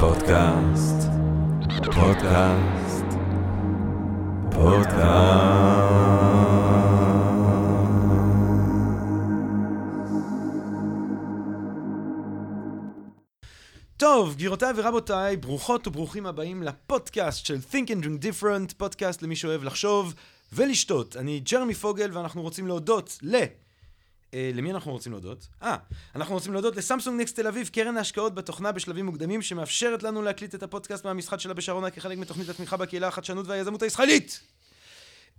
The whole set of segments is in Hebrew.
פודקאסט, פודקאסט, פודקאסט. טוב, גבירותיי ורבותיי, ברוכות וברוכים הבאים לפודקאסט של Think and Drink Different, פודקאסט למי שאוהב לחשוב ולשתות. אני ג'רמי פוגל ואנחנו רוצים להודות ל... אה, למי אנחנו רוצים להודות? אה, אנחנו רוצים להודות לסמסונג נקסט תל אביב, קרן ההשקעות בתוכנה בשלבים מוקדמים, שמאפשרת לנו להקליט את הפודקאסט מהמשחק שלה בשרונה כחלק מתוכנית התמיכה בקהילה החדשנות והיזמות הישראלית.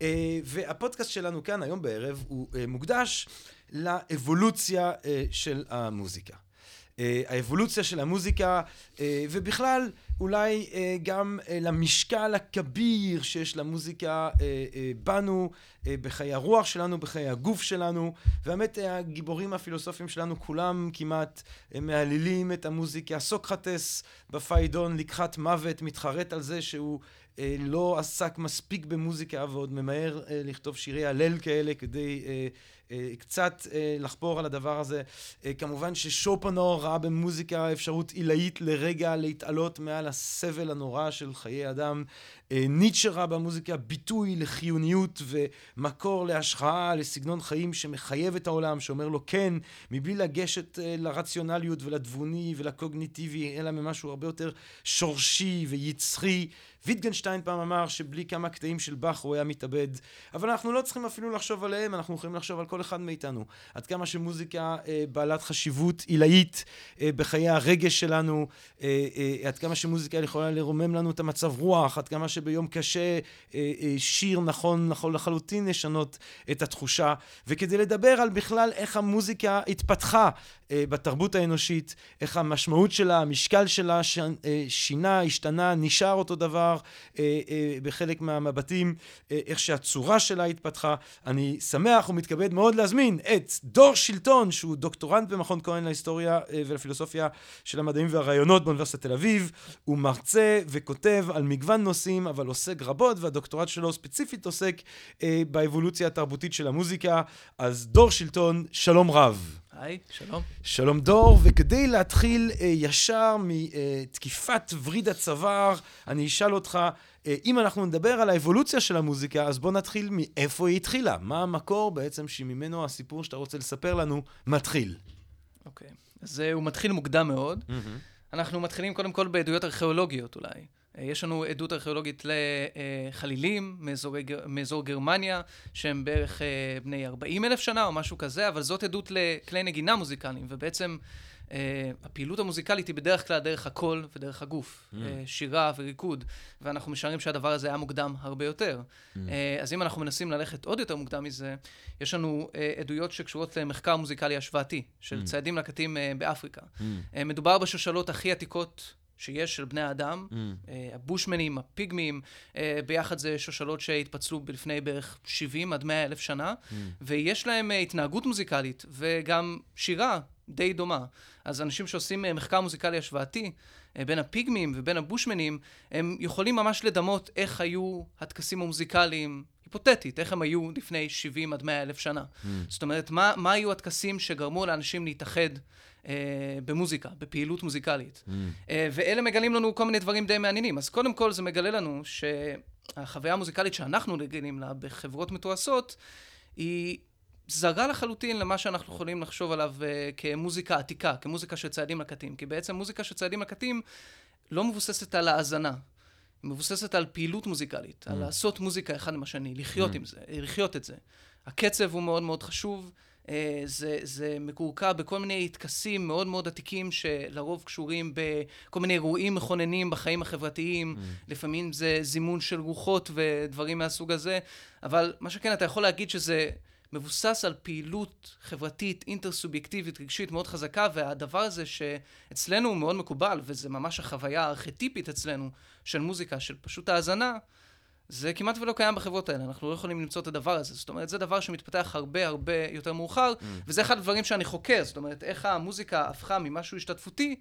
אה, והפודקאסט שלנו כאן היום בערב הוא אה, מוקדש לאבולוציה של המוזיקה. אה, האבולוציה של המוזיקה, אה, ובכלל אולי אה, גם למשקל הכביר שיש למוזיקה בנו, בחיי הרוח שלנו, בחיי הגוף שלנו, והאמת הגיבורים הפילוסופיים שלנו כולם כמעט מהללים את המוזיקה. סוקרטס בפיידון לקחת מוות מתחרט על זה שהוא לא עסק מספיק במוזיקה ועוד ממהר לכתוב שירי הלל כאלה כדי קצת לחפור על הדבר הזה. כמובן ששופנור ראה במוזיקה אפשרות עילאית לרגע להתעלות מעל הסבל הנורא של חיי אדם. ניטשה ראה במוזיקה ביטוי לחיוניות ומקור להשחאה, לסגנון חיים שמחייב את העולם, שאומר לו כן, מבלי לגשת לרציונליות ולתבוני ולקוגניטיבי, אלא ממשהו הרבה יותר שורשי ויצחי. ויטגנשטיין פעם אמר שבלי כמה קטעים של באך הוא היה מתאבד, אבל אנחנו לא צריכים אפילו לחשוב עליהם, אנחנו יכולים לחשוב על כל אחד מאיתנו. עד כמה שמוזיקה אה, בעלת חשיבות עילאית אה, בחיי הרגש שלנו, אה, אה, עד כמה שמוזיקה יכולה לרומם לנו את המצב רוח, עד כמה שביום קשה אה, אה, שיר נכון, נכון לחלוטין לשנות את התחושה. וכדי לדבר על בכלל איך המוזיקה התפתחה בתרבות האנושית, איך המשמעות שלה, המשקל שלה אה, שינה, השתנה, נשאר אותו דבר. אה, אה, בחלק מהמבטים, אה, איך שהצורה שלה התפתחה. אני שמח ומתכבד מאוד להזמין את דור שלטון, שהוא דוקטורנט במכון כהן להיסטוריה ולפילוסופיה של המדעים והרעיונות באוניברסיטת תל אביב. הוא מרצה וכותב על מגוון נושאים, אבל עוסק רבות, והדוקטורט שלו ספציפית עוסק באבולוציה התרבותית של המוזיקה. אז דור שלטון, שלום רב. היי, שלום. שלום דור, וכדי להתחיל אה, ישר מתקיפת וריד הצוואר, אני אשאל אותך, אה, אם אנחנו נדבר על האבולוציה של המוזיקה, אז בוא נתחיל מאיפה היא התחילה. מה המקור בעצם שממנו הסיפור שאתה רוצה לספר לנו מתחיל? אוקיי, אז אה, הוא מתחיל מוקדם מאוד. Mm-hmm. אנחנו מתחילים קודם כל בעדויות ארכיאולוגיות אולי. אה, יש לנו עדות ארכיאולוגית לחלילים מאזור, מאזור גרמניה, שהם בערך אה, בני 40 אלף שנה או משהו כזה, אבל זאת עדות לכלי נגינה מוזיקליים, ובעצם Uh, הפעילות המוזיקלית היא בדרך כלל דרך הקול ודרך הגוף, mm. uh, שירה וריקוד, ואנחנו משערים שהדבר הזה היה מוקדם הרבה יותר. Mm. אז אם אנחנו מנסים ללכת עוד יותר מוקדם מזה, יש לנו עדויות שקשורות למחקר מוזיקלי השוואתי, של mm. ציידים לקטים באפריקה. Mm. מדובר בשושלות הכי עתיקות שיש של בני האדם, mm. uh, הבושמנים, הפיגמים, uh, ביחד זה שושלות שהתפצלו לפני בערך 70 עד 100 אלף שנה, mm. ויש להם uh, התנהגות מוזיקלית וגם שירה די דומה. אז אנשים שעושים uh, מחקר מוזיקלי השוואתי, uh, בין הפיגמים ובין הבושמנים, הם יכולים ממש לדמות איך היו הטקסים המוזיקליים היפותטית, איך הם היו לפני 70 עד 100 אלף שנה. Mm. זאת אומרת, מה, מה היו הטקסים שגרמו לאנשים להתאחד במוזיקה, בפעילות מוזיקלית. Mm. אה, ואלה מגלים לנו כל מיני דברים די מעניינים. אז קודם כל זה מגלה לנו שהחוויה המוזיקלית שאנחנו רגילים לה בחברות מתועשות, היא זרה לחלוטין למה שאנחנו יכולים לחשוב עליו אה, כמוזיקה עתיקה, כמוזיקה של צעדים לקטים. כי בעצם מוזיקה של צעדים לקטים לא מבוססת על האזנה. היא מבוססת על פעילות מוזיקלית, mm. על לעשות מוזיקה אחד עם השני, לחיות mm. עם זה, לחיות את זה. הקצב הוא מאוד מאוד חשוב. אה, זה, זה מקורקע בכל מיני טקסים מאוד מאוד עתיקים שלרוב קשורים בכל מיני אירועים מכוננים בחיים החברתיים. Mm. לפעמים זה זימון של רוחות ודברים מהסוג הזה, אבל מה שכן, אתה יכול להגיד שזה מבוסס על פעילות חברתית, אינטר-סובייקטיבית, רגשית מאוד חזקה, והדבר הזה שאצלנו הוא מאוד מקובל, וזה ממש החוויה הארכיטיפית אצלנו של מוזיקה, של פשוט האזנה, זה כמעט ולא קיים בחברות האלה, אנחנו לא יכולים למצוא את הדבר הזה. זאת אומרת, זה דבר שמתפתח הרבה הרבה יותר מאוחר, mm. וזה אחד הדברים שאני חוקר, זאת אומרת, איך המוזיקה הפכה ממשהו השתתפותי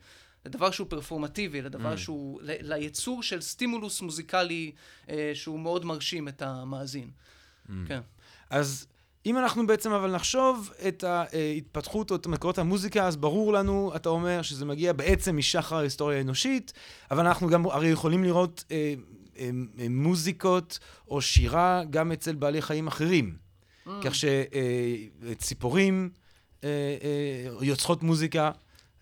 לדבר שהוא פרפורמטיבי, לדבר mm. שהוא, ל- ליצור של סטימולוס מוזיקלי אה, שהוא מאוד מרשים את המאזין. Mm. כן. אז אם אנחנו בעצם אבל נחשוב את ההתפתחות או את מקורות המוזיקה, אז ברור לנו, אתה אומר, שזה מגיע בעצם משחר ההיסטוריה האנושית, אבל אנחנו גם הרי יכולים לראות אה, מוזיקות או שירה גם אצל בעלי חיים אחרים. Mm. כך שציפורים אה, אה, יוצרות מוזיקה.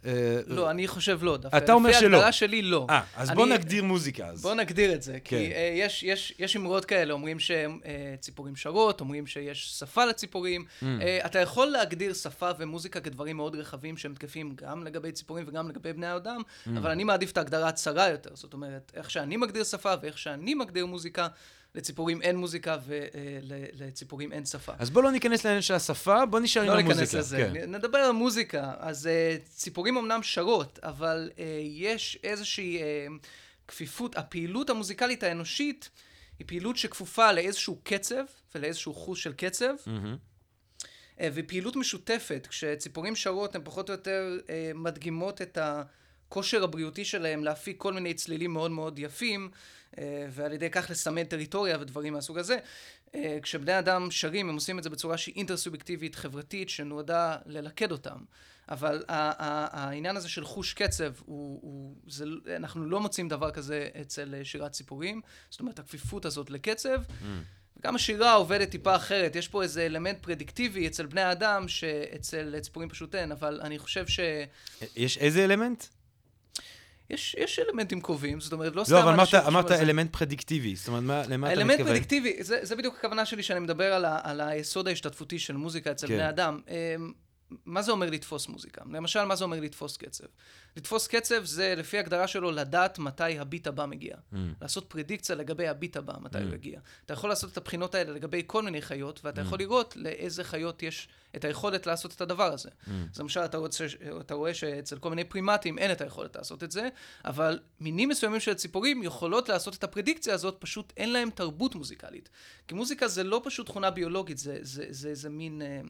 אה, לא, אני חושב לא. אתה אומר שלא. לפי ההגדרה שלי, לא. אה, אז בוא נגדיר מוזיקה אז. בוא נגדיר את זה. כי כן. יש אמרות כאלה, אומרים שציפורים שרות, אומרים שיש שפה לציפורים. Mm. אתה יכול להגדיר שפה ומוזיקה כדברים מאוד רחבים שהם תקפים גם לגבי ציפורים וגם לגבי בני האדם, mm. אבל אני מעדיף את ההגדרה הצרה יותר. זאת אומרת, איך שאני מגדיר שפה ואיך שאני מגדיר מוזיקה, לציפורים אין מוזיקה ולציפורים אין שפה. אז בוא לא ניכנס לעניין של השפה, בוא נשאר לא עם המוזיקה. לא ניכנס לזה. כן. נדבר על מוזיקה. אז uh, ציפורים אמנם שרות, אבל uh, יש איזושהי כפיפות, הפעילות המוזיקלית האנושית היא פעילות שכפופה לאיזשהו קצב ולאיזשהו חוש של קצב. Mm-hmm. ופעילות משותפת, כשציפורים שרות הן פחות או יותר uh, מדגימות את הכושר הבריאותי שלהם להפיק כל מיני צלילים מאוד מאוד יפים. אה, ועל ידי כך לסמן טריטוריה ודברים מהסוג הזה. אה, כשבני אדם שרים, הם עושים את זה בצורה שהיא אינטרסובייקטיבית, חברתית, שנועדה ללכד אותם. אבל העניין הזה של חוש קצב, הוא, הוא, זה, אנחנו לא מוצאים דבר כזה אצל שירת ציפורים. זאת אומרת, הכפיפות הזאת לקצב. Mm. גם השירה עובדת טיפה אחרת, יש פה איזה אלמנט פרדיקטיבי אצל בני האדם, שאצל ציפורים פשוט אין, אבל אני חושב ש... יש איזה אלמנט? יש, יש אלמנטים קובעים, זאת אומרת, לא, לא סתם אנשים... לא, אבל אמרת, אלמנט פרדיקטיבי, זאת אומרת, מה, למה אתה מתכוון? אלמנט פרדיקטיבי, זה, זה בדיוק הכוונה שלי, שאני מדבר על, ה, על היסוד ההשתתפותי של מוזיקה אצל כן. בני אדם. מה זה אומר לתפוס מוזיקה? למשל, מה זה אומר לתפוס קצב? לתפוס קצב זה, לפי הגדרה שלו, לדעת מתי הביט הבא מגיע. Mm. לעשות פרדיקציה לגבי הביט הבא, מתי mm. הוא יגיע. אתה יכול לעשות את הבחינות האלה לגבי כל מיני חיות, ואתה mm. יכול לראות לאיזה חיות יש את היכולת לעשות את הדבר הזה. Mm. אז למשל, אתה, רוצה, אתה רואה שאצל כל מיני פרימטים אין את היכולת לעשות את זה, אבל מינים מסוימים של ציפורים יכולות לעשות את הפרדיקציה הזאת, פשוט אין להם תרבות מוזיקלית. כי מוזיקה זה לא פשוט תכונה ביולוגית, זה איזה מין... אה,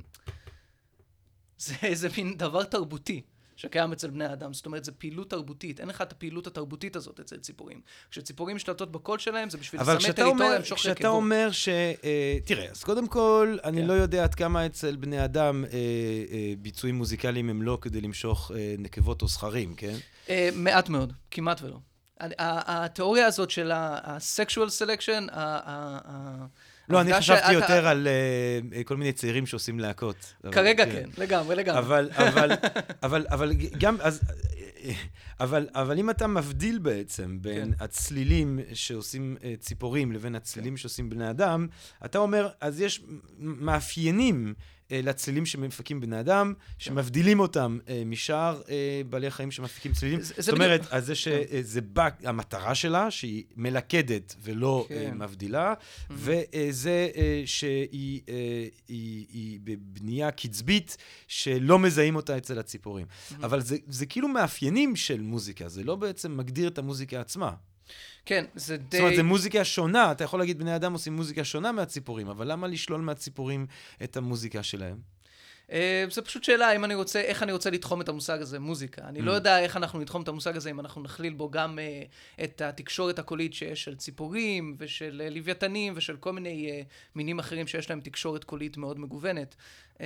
זה איזה מין דבר תרבותי. שקיים אצל בני אדם, זאת אומרת, זו פעילות תרבותית. אין לך את הפעילות התרבותית הזאת אצל ציפורים. כשציפורים משתלטות בקול שלהם, זה בשביל לסמן טריטוריה, למשוך רקבות. אבל כשאתה אומר ש... אה, תראה, אז קודם כל, כן. אני לא יודע עד כמה אצל בני אדם אה, אה, ביצועים מוזיקליים הם לא כדי למשוך אה, נקבות או זכרים, כן? אה, מעט מאוד, כמעט ולא. התיאוריה הזאת של ה-sexual selection, לא, אני חשבתי יותר על אה, כל מיני צעירים שעושים להקות. כרגע כן, לגמרי, לגמרי. אבל, אבל, אבל, אבל גם, אז, אבל, אבל אם אתה מבדיל בעצם בין כן. הצלילים שעושים אה, ציפורים לבין הצלילים כן. שעושים בני אדם, אתה אומר, אז יש מאפיינים אה, לצלילים שמפקים בני אדם, שמבדילים אותם אה, משאר אה, בעלי חיים שמפיקים צלילים. זאת אומרת, אז זה שזה בא, המטרה שלה, שהיא מלכדת ולא כן. מבדילה, וזה שהיא בבנייה קצבית, שלא מזהים אותה אצל הציפורים. אבל זה כאילו מאפיינים של מוזיקה, זה לא בעצם מגדיר את המוזיקה עצמה. כן, זה די... זאת אומרת, זו מוזיקה שונה. אתה יכול להגיד, בני אדם עושים מוזיקה שונה מהציפורים, אבל למה לשלול מהציפורים את המוזיקה שלהם? Uh, זו פשוט שאלה, אם אני רוצה, איך אני רוצה לתחום את המושג הזה, מוזיקה. אני mm. לא יודע איך אנחנו נתחום את המושג הזה, אם אנחנו נכליל בו גם uh, את התקשורת הקולית שיש של ציפורים ושל uh, לוויתנים ושל כל מיני uh, מינים אחרים שיש להם תקשורת קולית מאוד מגוונת. Um,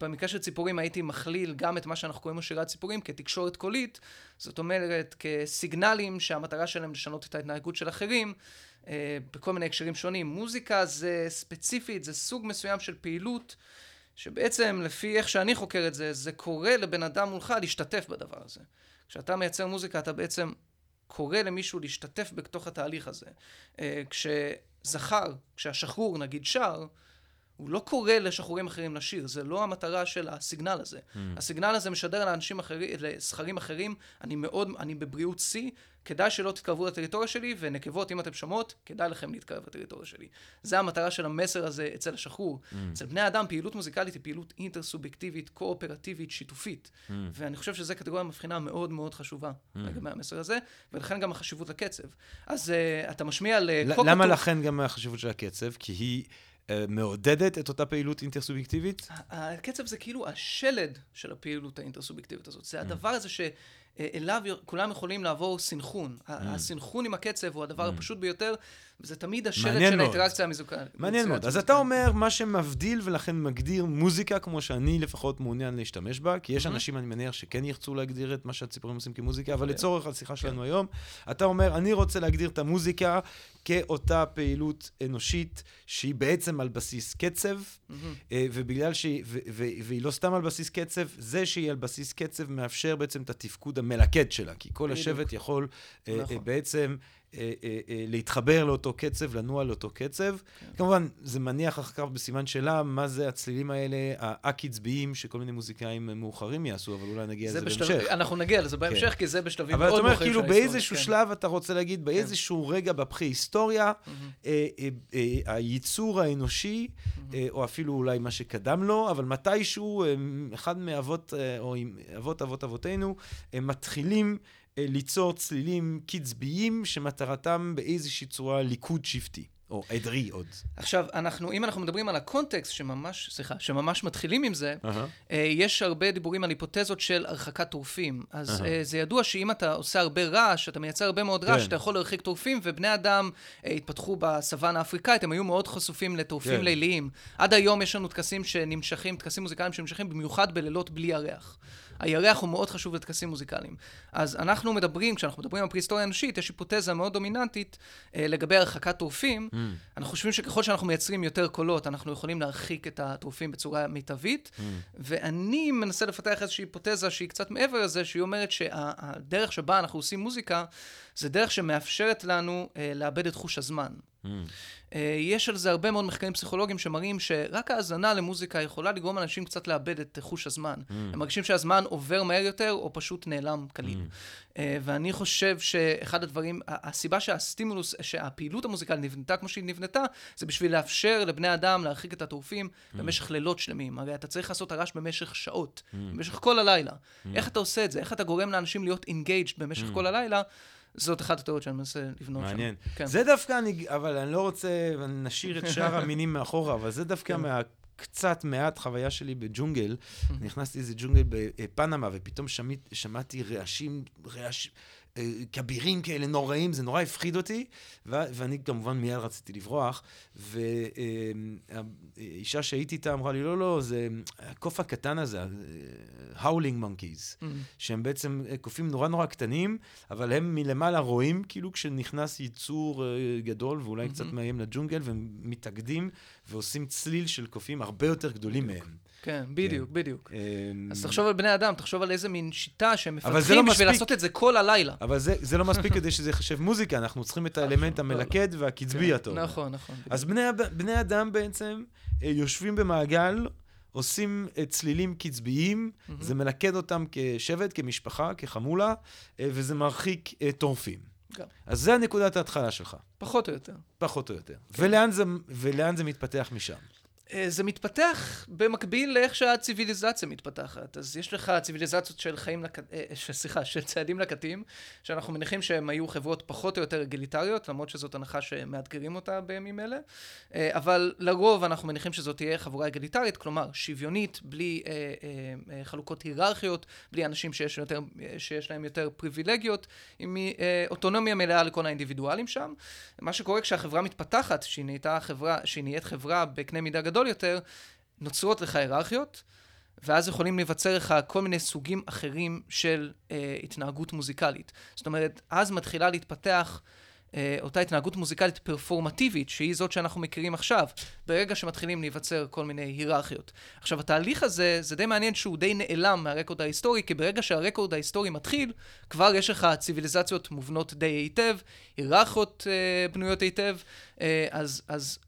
במקרה של ציפורים הייתי מכליל גם את מה שאנחנו קוראים לו שירת ציפורים כתקשורת קולית, זאת אומרת כסיגנלים שהמטרה שלהם לשנות את ההתנהגות של אחרים אה, בכל מיני הקשרים שונים. מוזיקה זה ספציפית, זה סוג מסוים של פעילות שבעצם לפי איך שאני חוקר את זה, זה קורא לבן אדם מולך להשתתף בדבר הזה. כשאתה מייצר מוזיקה אתה בעצם קורא למישהו להשתתף בתוך התהליך הזה. אה, כשזכר, כשהשחרור נגיד שר, הוא לא קורא לשחורים אחרים לשיר, זה לא המטרה של הסיגנל הזה. Mm. הסיגנל הזה משדר לאנשים אחרים, לזכרים אחרים, אני מאוד, אני בבריאות שיא, כדאי שלא תתקרבו לטריטוריה שלי, ונקבות, אם אתם שומעות, כדאי לכם להתקרב לטריטוריה שלי. זה המטרה של המסר הזה אצל השחרור. Mm. אצל בני אדם, פעילות מוזיקלית היא פעילות אינטרסובייקטיבית, קואופרטיבית, שיתופית. Mm. ואני חושב שזו קטגוריה מבחינה מאוד מאוד חשובה mm. לגבי המסר הזה, ולכן גם החשיבות לקצב. אז uh, אתה משמיע ל... למה לכן גם החשיבות של הקצב? כי היא... אה, מעודדת את אותה פעילות אינטרסובייקטיבית? הקצב זה כאילו השלד של הפעילות האינטרסובייקטיבית הזאת. זה mm. הדבר הזה שאליו כולם יכולים לעבור סינכרון. Mm. הסינכרון עם הקצב הוא הדבר mm. הפשוט ביותר, וזה תמיד השלט של מאוד. האינטראקציה המוזיקלית. מעניין מאוד. אז אתה אומר, מה שמבדיל ולכן מגדיר מוזיקה, כמו שאני לפחות מעוניין להשתמש בה, כי יש. אנשים, אני מניח, שכן ירצו להגדיר את מה שהציפורים עושים כמוזיקה, אבל יכול לצורך השיחה כן. שלנו היום, אתה אומר, אני רוצה להגדיר את המוזיקה כאותה פעילות אנושית שהיא בעצם על בסיס קצב. אה, ובגלל שהיא, ו- ו- והיא לא סתם על בסיס קצב, זה שהיא על בסיס קצב מאפשר בעצם את התפקוד המלכד שלה, כי כל. השבט יכול אה, נכון. אה, בעצם להתחבר לאותו קצב, לנוע לאותו קצב. כן. כמובן, זה מניח אחר כך בסימן שאלה, מה זה הצלילים האלה, הא-קצביים, שכל מיני מוזיקאים מאוחרים יעשו, אבל אולי נגיע זה לזה בשלב... בהמשך. אנחנו נגיע לזה בהמשך, כי זה בשלבים אבל מאוד אתה אומר, מאוחרים של כאילו, ההיסטוריה. באיזשהו כן. שלב אתה רוצה להגיד, באיזשהו רגע בפרה-היסטוריה, מהמם. אה, אה, אה, הייצור האנושי, אה, או אפילו אולי מה שקדם לו, אבל מתישהו, אה, אחד מאבות, אה, או אבות אבות אבותינו, מתחילים אה, ליצור צלילים קצביים, שמטרתם באיזושהי צורה ליכוד שבטי, או עדרי עוד. עכשיו, אנחנו, אם אנחנו מדברים על הקונטקסט שממש, סליחה, שממש מתחילים עם זה, אה, יש הרבה דיבורים על היפותזות של הרחקת טורפים. אז. אה, זה ידוע שאם אתה עושה הרבה רעש, אתה מייצר הרבה מאוד רעש, כן. אתה יכול להרחיק טורפים, ובני אדם אה, התפתחו בסוואנה האפריקאית, הם היו מאוד חשופים לטורפים כן. ליליים. עד היום יש לנו טקסים שנמשכים, טקסים מוזיקליים שנמשכים במיוחד בלילות בלי ירח. הירח הוא מאוד חשוב לטקסים מוזיקליים. אז אנחנו מדברים, כשאנחנו מדברים על פרה-היסטוריה אנושית, יש היפותזה מאוד דומיננטית אה, לגבי הרחקת טורפים. Mm. אנחנו חושבים שככל שאנחנו מייצרים יותר קולות, אנחנו יכולים להרחיק את הטורפים בצורה מיטבית. Mm. ואני מנסה לפתח איזושהי היפותזה שהיא קצת מעבר לזה, שהיא אומרת שהדרך שבה אנחנו עושים מוזיקה, זה דרך שמאפשרת לנו אה, לאבד את חוש הזמן. Mm. יש על זה הרבה מאוד מחקרים פסיכולוגיים שמראים שרק האזנה למוזיקה יכולה לגרום לאנשים קצת לאבד את חוש הזמן. Mm. הם מרגישים שהזמן עובר מהר יותר, או פשוט נעלם כליל. אה, ואני חושב שאחד הדברים, הסיבה שהסטימולוס, שהפעילות המוזיקלית נבנתה כמו שהיא נבנתה, זה בשביל לאפשר לבני אדם להרחיק את הטורפים במשך לילות שלמים. הרי אתה צריך לעשות הרעש במשך שעות, במשך כל הלילה. איך אתה עושה את זה? איך אתה גורם לאנשים להיות engaged במשך כל הלילה? זאת אחת התיאוריות שאני מנסה לבנות שם. מעניין. כן. זה דווקא, אני, אבל אני לא רוצה, נשאיר את שאר המינים מאחורה, אבל זה דווקא כן. מה... קצת מעט חוויה שלי בג'ונגל, נכנסתי לאיזה ג'ונגל בפנמה, ופתאום שמית, שמעתי רעשים, רעש, כבירים כאלה נוראים, זה נורא הפחיד אותי, ו- ואני כמובן מיד רציתי לברוח, והאישה שהייתי איתה אמרה לי, לא, לא, זה הקוף הקטן הזה, האולינג מונקיז. Mm. שהם בעצם אה, קופים נורא נורא קטנים, אבל הם מלמעלה רואים כאילו כשנכנס יצור אה, גדול ואולי קצת מהמם. מאיים לג'ונגל, והם מתאגדים ועושים צליל של קופים הרבה יותר גדולים מהם. כן, בדיוק, בדיוק. אמ, אז תחשוב על בני אדם, תחשוב על איזה מין שיטה שהם מפתחים לא בשביל. לעשות את זה כל הלילה. אבל זה, זה לא מספיק כדי שזה ייחשב מוזיקה, אנחנו צריכים את האלמנט נכון, המלכד והקצבי כן, הטוב. נכון, נכון. אז בני, בני אדם בעצם אה, יושבים במעגל, עושים אה, צלילים קצביים. זה מלכד אותם כשבט, כמשפחה, כחמולה, אה, וזה מרחיק טורפים. גם. אז זה הנקודת ההתחלה שלך, פחות או יותר. פחות או יותר. כן. ולאן זה, ולאן זה מתפתח משם? אה, זה מתפתח במקביל לאיך שהציוויליזציה מתפתחת. אז יש לך ציוויליזציות של חיים, לק... אה, ש- סליחה, של ציידים לקטים, שאנחנו מניחים שהם היו חברות פחות או יותר אגליטריות, למרות שזאת הנחה שמאתגרים אותה בימים אלה. אה, אבל לרוב אנחנו מניחים שזאת תהיה חבורה אגליטרית, כלומר שוויונית, בלי אה, אה, אה, חלוקות היררכיות, בלי אנשים שיש, יותר, אה, שיש להם יותר פריבילגיות, עם אה, אוטונומיה מלאה לכל האינדיבידואלים שם. מה שקורה כשהחברה מתפתחת, שהיא חברה, שהיא נהיית חברה בקנה מידה גדול יותר, נוצרות לך היררכיות, ואז יכולים להיווצר לך כל מיני סוגים אחרים של אה, התנהגות מוזיקלית. זאת אומרת, אז מתחילה להתפתח אותה התנהגות מוזיקלית פרפורמטיבית, שהיא זאת שאנחנו מכירים עכשיו, ברגע שמתחילים להיווצר כל מיני היררכיות. עכשיו, התהליך הזה, זה די מעניין שהוא די נעלם מהרקורד ההיסטורי, כי ברגע שהרקורד ההיסטורי מתחיל, כבר יש לך ציוויליזציות מובנות די היטב, היררכיות אה, בנויות היטב, אה, אז, אז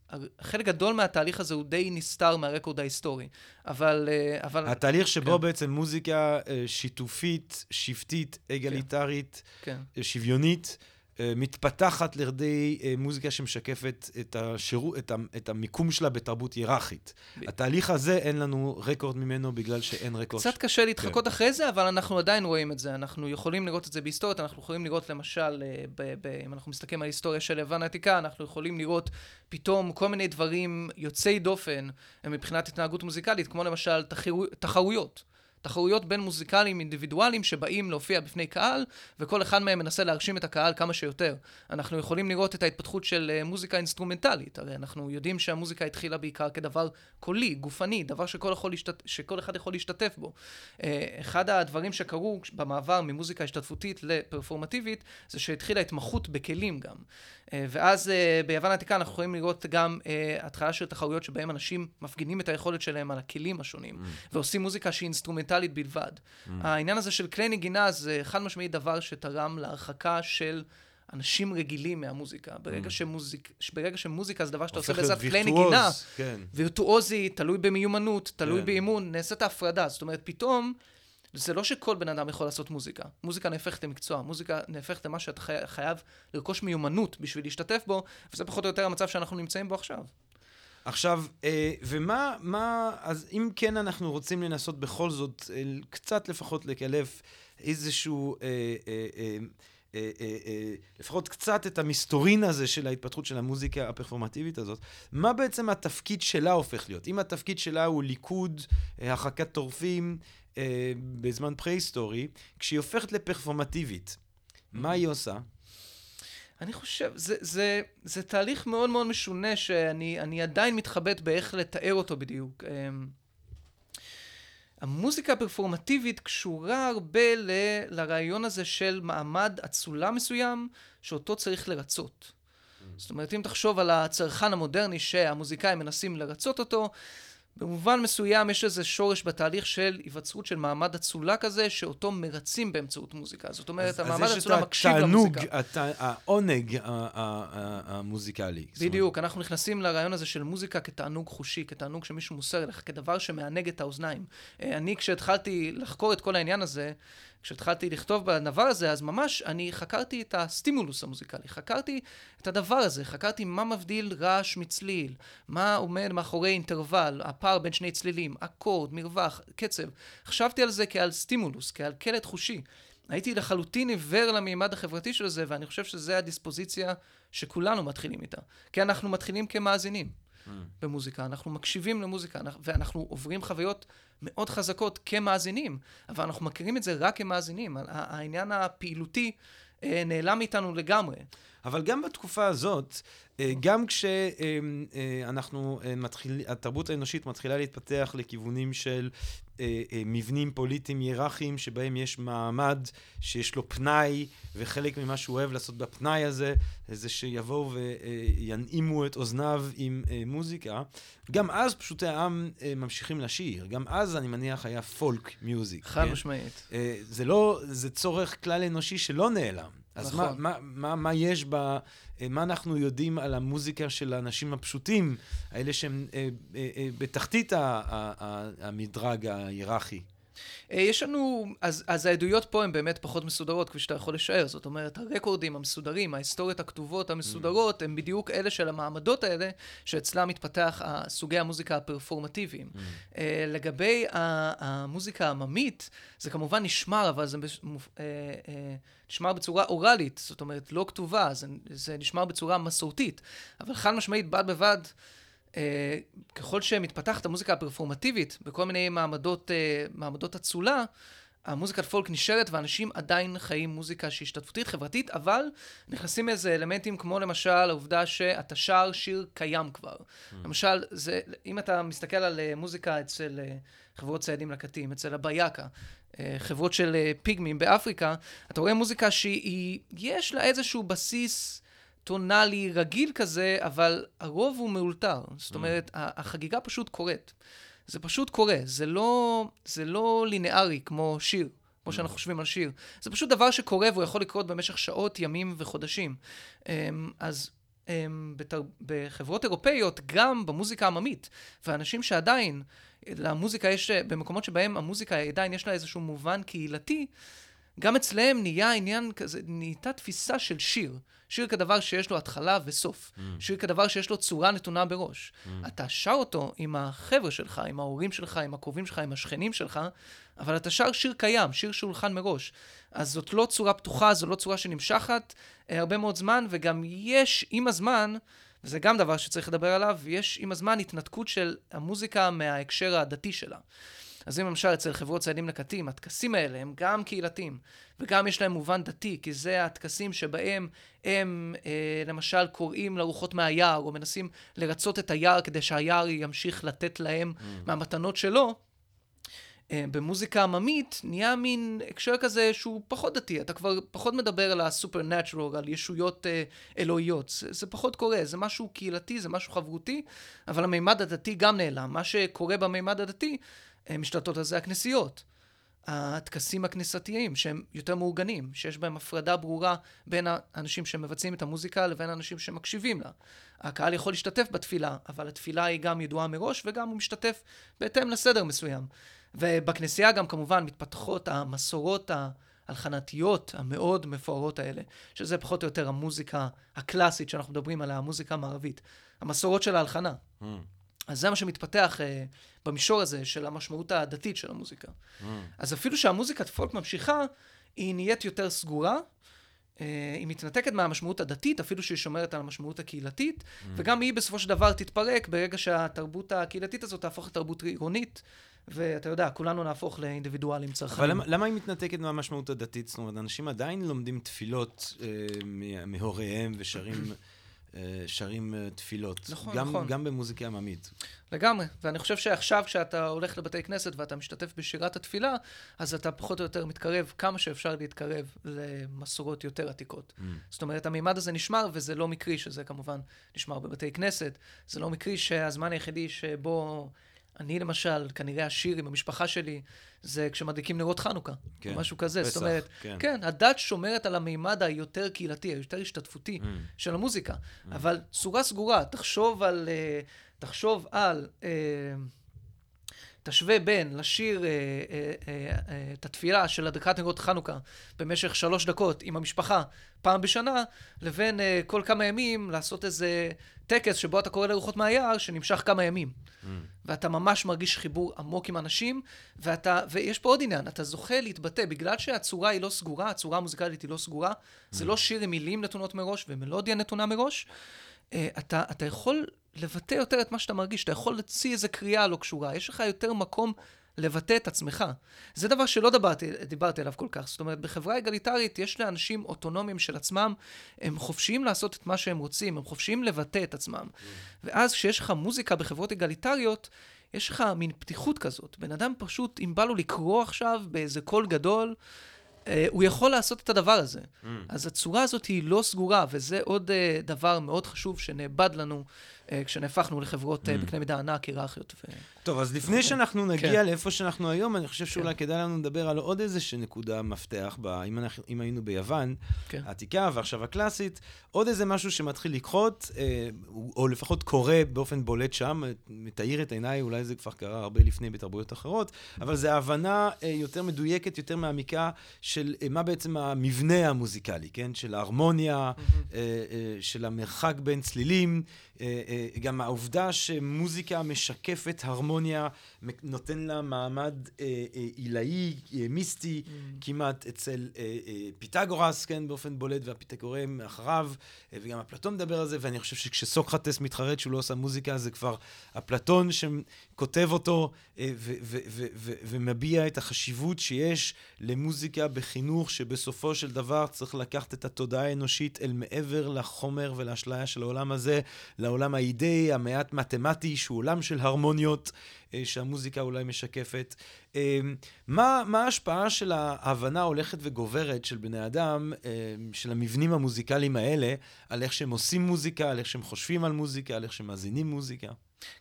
חלק גדול מהתהליך הזה הוא די נסתר מהרקורד ההיסטורי. אבל... אה, אבל התהליך שבו כן. בעצם מוזיקה אה, שיתופית, שבטית, אגליטרית, כן. אה, שוויונית, אה, מתפתחת לכדי אה, מוזיקה שמשקפת את, השירו, את, ה, את המיקום שלה בתרבות היררכית. ב- התהליך הזה, אין לנו רקורד ממנו בגלל שאין רקורד. קצת קשה להתחקות אחרי זה, אבל אנחנו עדיין רואים את זה. אנחנו יכולים לראות את זה בהיסטוריות, אנחנו יכולים לראות למשל, אה, ב- ב- אם אנחנו מסתכלים על היסטוריה של יוון העתיקה, אנחנו יכולים לראות פתאום כל מיני דברים יוצאי דופן אה, מבחינת התנהגות מוזיקלית, כמו למשל תחרו- תחרויות. תחרויות בין מוזיקלים אינדיבידואלים שבאים להופיע בפני קהל, וכל אחד מהם מנסה להרשים את הקהל כמה שיותר. אנחנו יכולים לראות את ההתפתחות של אה, מוזיקה אינסטרומנטלית, הרי אנחנו יודעים שהמוזיקה התחילה בעיקר כדבר קולי, גופני, דבר שכל, יכול להשתת... שכל אחד יכול להשתתף בו. אה, אחד הדברים שקרו במעבר ממוזיקה השתתפותית לפרפורמטיבית, זה שהתחילה התמחות בכלים גם. אה, ואז ביוון העתיקה אנחנו יכולים לראות גם התחלה של תחרויות שבהם אנשים מפגינים את היכולת שלהם על הכלים השונים, mm. ועושים מוזיקה שהיא אינסטרומנטלית בלבד. Mm. העניין הזה של כלי נגינה זה חד משמעית דבר שתרם להרחקה של... אנשים רגילים מהמוזיקה. ברגע, mm. שמוזיק, ברגע שמוזיקה זה דבר שאתה עושה בעזרת כלי נגינה, כן. וירטואוזי, תלוי במיומנות, תלוי כן. באימון, נעשית ההפרדה. זאת אומרת, פתאום זה לא שכל בן אדם יכול לעשות מוזיקה. מוזיקה נהפכת למקצוע, מוזיקה נהפכת למה שאתה חי... חייב לרכוש מיומנות בשביל להשתתף בו, וזה פחות או יותר המצב שאנחנו נמצאים בו עכשיו. עכשיו, אה, ומה, מה, אז אם כן אנחנו רוצים לנסות בכל זאת, אה, קצת לפחות לקלף איזשהו, אה, אה, אה, אה, אה, אה, לפחות קצת את המסתורין הזה של ההתפתחות של המוזיקה הפרפורמטיבית הזאת, מה בעצם התפקיד שלה הופך להיות? אם התפקיד שלה הוא ליכוד, אה, הרחקת טורפים, בזמן פרה-היסטורי, כשהיא הופכת לפרפורמטיבית, מה היא עושה? אני חושב, זה, זה, זה תהליך מאוד מאוד משונה שאני עדיין מתחבט באיך לתאר אותו בדיוק. אה, המוזיקה הפרפורמטיבית קשורה הרבה ל, לרעיון הזה של מעמד אצולה מסוים, שאותו צריך לרצות. זאת אומרת, אם תחשוב על הצרכן המודרני שהמוזיקאים מנסים לרצות אותו, במובן מסוים יש איזה שורש בתהליך של היווצרות של מעמד אצולה כזה, שאותו מרצים באמצעות מוזיקה. זאת אומרת, אז, המעמד אצולה מקשיב למוזיקה. אז יש את העונג המוזיקלי. בדיוק, אנחנו נכנסים לרעיון הזה של מוזיקה כתענוג חושי, כתענוג שמישהו מוסר לך, כדבר שמענג את האוזניים. אה, אני, כשהתחלתי לחקור את כל העניין הזה, כשהתחלתי לכתוב בדבר הזה, אז ממש אני חקרתי את הסטימולוס המוזיקלי, חקרתי את הדבר הזה, חקרתי מה מבדיל רעש מצליל, מה עומד מאחורי אינטרוול, הפער בין שני צלילים, אקורד, מרווח, קצב. חשבתי על זה כעל סטימולוס, כעל קלט חושי. הייתי לחלוטין עיוור למימד החברתי של זה, ואני חושב שזו הדיספוזיציה שכולנו מתחילים איתה. כי אנחנו מתחילים כמאזינים. Mm. במוזיקה, אנחנו מקשיבים למוזיקה, ואנחנו עוברים חוויות מאוד חזקות כמאזינים, אבל אנחנו מכירים את זה רק כמאזינים. העניין הפעילותי אה, נעלם מאיתנו לגמרי. אבל גם בתקופה הזאת, אה, גם כשאנחנו אה, מתחילים, התרבות האנושית מתחילה להתפתח לכיוונים של מבנים פוליטיים היררכיים, שבהם יש מעמד שיש לו פנאי, וחלק ממה שהוא אוהב לעשות בפנאי הזה, זה שיבואו וינעימו את אוזניו עם מוזיקה. גם אז פשוטי העם ממשיכים לשיר, גם אז אני מניח היה פולק מיוזיק. חד כן? משמעית. זה לא, זה צורך כלל אנושי שלא נעלם. אז נכון. מה, מה, מה, מה יש ב... אה, מה אנחנו יודעים על המוזיקה של האנשים הפשוטים, האלה שהם אה, אה, אה, בתחתית ה, ה, ה, המדרג ההיררכי? אה, יש לנו, אז, אז העדויות פה הן באמת פחות מסודרות, כפי שאתה יכול לשער. זאת אומרת, הרקורדים המסודרים, ההיסטוריות הכתובות המסודרות, mm. הם בדיוק אלה של המעמדות האלה, שאצלם מתפתח סוגי המוזיקה הפרפורמטיביים. Mm. Uh, לגבי המוזיקה העממית, זה כמובן נשמר, אבל זה uh, נשמר בצורה אוראלית, זאת אומרת, לא כתובה, זה, זה נשמר בצורה מסורתית. אבל חד משמעית, בד בבד, אה, ככל שמתפתחת המוזיקה הפרפורמטיבית בכל מיני מעמדות, אה, מעמדות אצולה, המוזיקת פולק נשארת ואנשים עדיין חיים מוזיקה שהיא השתתפותית, חברתית, אבל נכנסים איזה אלמנטים כמו למשל העובדה שאתה שר שיר קיים כבר. Mm. למשל, זה, אם אתה מסתכל על אה, מוזיקה אצל אה, חברות ציידים לקטים, אצל הבייאקה, אה, חברות של פיגמים באפריקה, אתה רואה מוזיקה שהיא, יש לה איזשהו בסיס טונאלי רגיל כזה, אבל הרוב הוא מאולתר. זאת mm. אומרת. החגיגה פשוט קורית. זה פשוט קורה, זה לא, זה לא לינארי כמו שיר, כמו mm. שאנחנו חושבים על שיר. זה פשוט דבר שקורה והוא יכול לקרות במשך שעות, ימים וחודשים. אמ, אז אמ, בתר... בחברות אירופאיות, גם במוזיקה עממית, ואנשים שעדיין, למוזיקה יש, במקומות שבהם המוזיקה עדיין יש לה איזשהו מובן קהילתי, גם אצלם נהיה עניין כזה, נהייתה תפיסה של שיר. שיר כדבר שיש לו התחלה וסוף. Mm. שיר כדבר שיש לו צורה נתונה בראש. Mm. אתה שר אותו עם החבר'ה שלך, עם ההורים שלך, עם הקרובים שלך, עם השכנים שלך, אבל אתה שר שיר קיים, שיר שהולחן מראש. אז זאת לא צורה פתוחה, זו לא צורה שנמשכת אה, הרבה מאוד זמן, וגם יש עם הזמן, וזה גם דבר שצריך לדבר עליו, יש עם הזמן התנתקות של המוזיקה מההקשר הדתי שלה. אז אם למשל אצל חברות ציידים לקטים, הטקסים האלה הם גם קהילתיים, וגם יש להם מובן דתי, כי זה הטקסים שבהם הם אה, למשל קוראים לרוחות מהיער, או מנסים לרצות את היער כדי שהיער ימשיך לתת להם mm. מהמתנות שלו. אה, במוזיקה עממית נהיה מין הקשר כזה שהוא פחות דתי, אתה כבר פחות מדבר על הסופרנטרול, על ישויות אה, אלוהיות, זה, זה פחות קורה, זה משהו קהילתי, זה משהו חברותי, אבל המימד הדתי גם נעלם. מה שקורה במימד הדתי, משתלטות על זה הכנסיות. הטקסים הכנסייתיים שהם יותר מאורגנים, שיש בהם הפרדה ברורה בין האנשים שמבצעים את המוזיקה לבין האנשים שמקשיבים לה. הקהל יכול להשתתף בתפילה, אבל התפילה היא גם ידועה מראש וגם הוא משתתף בהתאם לסדר מסוים. ובכנסייה גם כמובן מתפתחות המסורות ההלחנתיות המאוד מפוארות האלה, שזה פחות או יותר המוזיקה הקלאסית שאנחנו מדברים עליה, המוזיקה המערבית. המסורות של ההלחנה. Mm. אז זה מה שמתפתח uh, במישור הזה של המשמעות הדתית של המוזיקה. Mm. אז אפילו שהמוזיקת פולק ממשיכה, היא נהיית יותר סגורה, uh, היא מתנתקת מהמשמעות הדתית, אפילו שהיא שומרת על המשמעות הקהילתית, mm. וגם היא בסופו של דבר תתפרק ברגע שהתרבות הקהילתית הזאת תהפוך לתרבות עירונית. ואתה יודע, כולנו נהפוך לאינדיבידואלים צרכנים. אבל למה, למה היא מתנתקת מהמשמעות הדתית? זאת אומרת, אנשים עדיין לומדים תפילות אה, מהוריהם ושרים... אה, שרים אה, תפילות. נכון, גם, נכון. גם במוזיקה עממית. לגמרי, ואני חושב שעכשיו כשאתה הולך לבתי כנסת ואתה משתתף בשירת התפילה, אז אתה פחות או יותר מתקרב כמה שאפשר להתקרב למסורות יותר עתיקות. Mm. זאת אומרת, המימד הזה נשמר, וזה לא מקרי שזה כמובן נשמר בבתי כנסת. זה לא מקרי שהזמן היחידי שבו אני למשל, כנראה השיר עם המשפחה שלי, זה כשמדליקים נרות חנוכה, כן, או משהו כזה. פסח, זאת אומרת, כן. כן, הדת שומרת על המימד היותר קהילתי, היותר השתתפותי mm. של המוזיקה. Mm. אבל צורה סגורה, תחשוב על, uh, תחשוב על, uh, תשווה בין לשיר uh, uh, uh, uh, את התפילה של הדלקת נרות חנוכה במשך שלוש דקות עם המשפחה פעם בשנה, לבין uh, כל כמה ימים לעשות איזה טקס שבו אתה קורא לרוחות מהיער שנמשך כמה ימים. Mm. ואתה ממש מרגיש חיבור עמוק עם אנשים, ואתה, ויש פה עוד עניין, אתה זוכה להתבטא, בגלל שהצורה היא לא סגורה, הצורה המוזיקלית היא לא סגורה, mm. זה לא שיר עם מילים נתונות מראש ומלודיה נתונה מראש, אה, אתה, אתה יכול לבטא יותר את מה שאתה מרגיש, אתה יכול להוציא איזה קריאה לא קשורה, יש לך יותר מקום לבטא את עצמך. זה דבר שלא דיברתי, דיברתי עליו כל כך. זאת אומרת, בחברה אגליטרית יש לאנשים אוטונומיים של עצמם, הם חופשיים לעשות את מה שהם רוצים, הם חופשיים לבטא את עצמם. ואז כשיש לך מוזיקה בחברות אגליטריות, יש לך מין פתיחות כזאת. בן אדם פשוט, אם בא לו לקרוא עכשיו באיזה קול גדול, אה, הוא יכול לעשות את הדבר הזה. Mm. אז הצורה הזאת היא לא סגורה, וזה עוד אה, דבר מאוד חשוב שנאבד לנו כשנהפכנו לחברות אה, mm. בקנה מידה ענק, היררכיות. ו... טוב, אז לפני שאנחנו נגיע כן. לאיפה שאנחנו היום, אני חושב שאולי כן. כדאי לנו לדבר על עוד איזושהי נקודה מפתח, בה, אם, אנחנו, אם היינו ביוון, כן. העתיקה ועכשיו הקלאסית, עוד איזה משהו שמתחיל לקחות, אה, או לפחות קורה באופן בולט שם, מתאיר את עיניי, אולי זה כבר קרה הרבה לפני בתרבויות אחרות, אבל זה הבנה אה, יותר מדויקת, יותר מעמיקה, של אה, מה בעצם המבנה המוזיקלי, כן? של ההרמוניה. אה, אה, של המרחק בין צלילים. אה, אה, גם העובדה שמוזיקה משקפת הרמוניה, נותן לה מעמד אה, עילאי, מיסטי, mm. כמעט אצל פיתגורס, כן, באופן בולט, והפיתגורם אחריו, וגם אפלטון מדבר על זה, ואני חושב שכשסוקרטס מתחרט שהוא לא עושה מוזיקה, זה כבר אפלטון שכותב אותו ומביע את החשיבות שיש למוזיקה בחינוך, שבסופו של דבר צריך לקחת את התודעה האנושית אל מעבר לחומר ולאשליה של העולם הזה. לעולם האידאי, המעט מתמטי, שהוא עולם של הרמוניות, אה, שהמוזיקה אולי משקפת. אה, מה, מה ההשפעה של ההבנה ההולכת וגוברת של בני אדם, אה, של המבנים המוזיקליים האלה, על איך שהם עושים מוזיקה, על איך שהם חושבים על מוזיקה, על איך שהם מאזינים מוזיקה?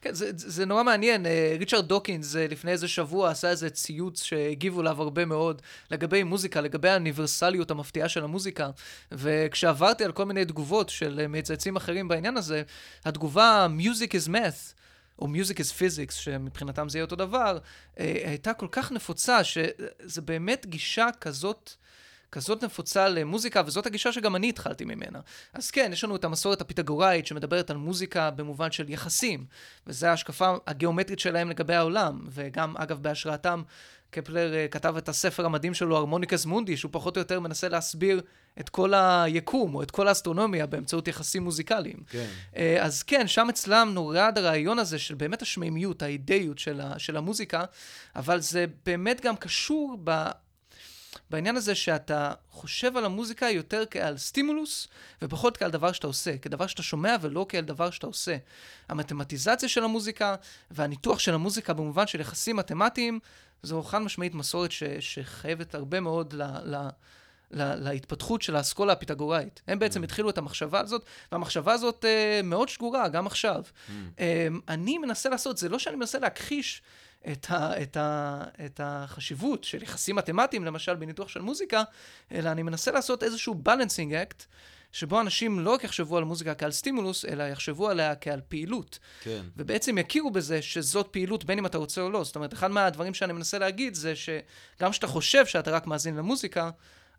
כן, זה, זה נורא מעניין. ריצ'רד דוקינס לפני איזה שבוע עשה איזה ציוץ שהגיבו עליו הרבה מאוד לגבי מוזיקה, לגבי האוניברסליות המפתיעה של המוזיקה. וכשעברתי על כל מיני תגובות של מצייצים אחרים בעניין הזה, התגובה Music is math. או Music is Physics, שמבחינתם זה יהיה אותו דבר, אה, הייתה כל כך נפוצה, שזה באמת גישה כזאת... כזאת נפוצה למוזיקה, וזאת הגישה שגם אני התחלתי ממנה. אז כן, יש לנו את המסורת הפיתגוראית שמדברת על מוזיקה במובן של יחסים, וזו ההשקפה הגיאומטרית שלהם לגבי העולם, וגם, אגב, בהשראתם קפלר uh, כתב את הספר המדהים שלו, הרמוניקס מונדי, שהוא פחות או יותר מנסה להסביר את כל היקום, או את כל האסטרונומיה באמצעות יחסים מוזיקליים. כן. Uh, אז כן, שם אצלם נורד הרעיון הזה של באמת השמימיות, האידאיות של, ה, של המוזיקה, אבל זה באמת גם קשור ב... בעניין הזה שאתה חושב על המוזיקה יותר כעל סטימולוס, ופחות כעל דבר שאתה עושה, כדבר שאתה שומע ולא כעל דבר שאתה עושה. המתמטיזציה של המוזיקה והניתוח של המוזיקה במובן של יחסים מתמטיים, זו חד משמעית מסורת ש, שחייבת הרבה מאוד ל... ל לה, להתפתחות של האסכולה הפיתגוראית. הם בעצם mm. התחילו את המחשבה הזאת, והמחשבה הזאת אה, מאוד שגורה, גם עכשיו. Mm. אה, אני מנסה לעשות, זה לא שאני מנסה להכחיש את, ה, את, ה, את החשיבות של יחסים מתמטיים, למשל בניתוח של מוזיקה, אלא אני מנסה לעשות איזשהו balancing act, שבו אנשים לא רק יחשבו על מוזיקה כעל stimulus, אלא יחשבו עליה כעל פעילות. כן. ובעצם יכירו בזה שזאת פעילות בין אם אתה רוצה או לא. זאת אומרת, אחד מהדברים שאני מנסה להגיד זה שגם כשאתה חושב שאתה רק מאזין למוזיקה,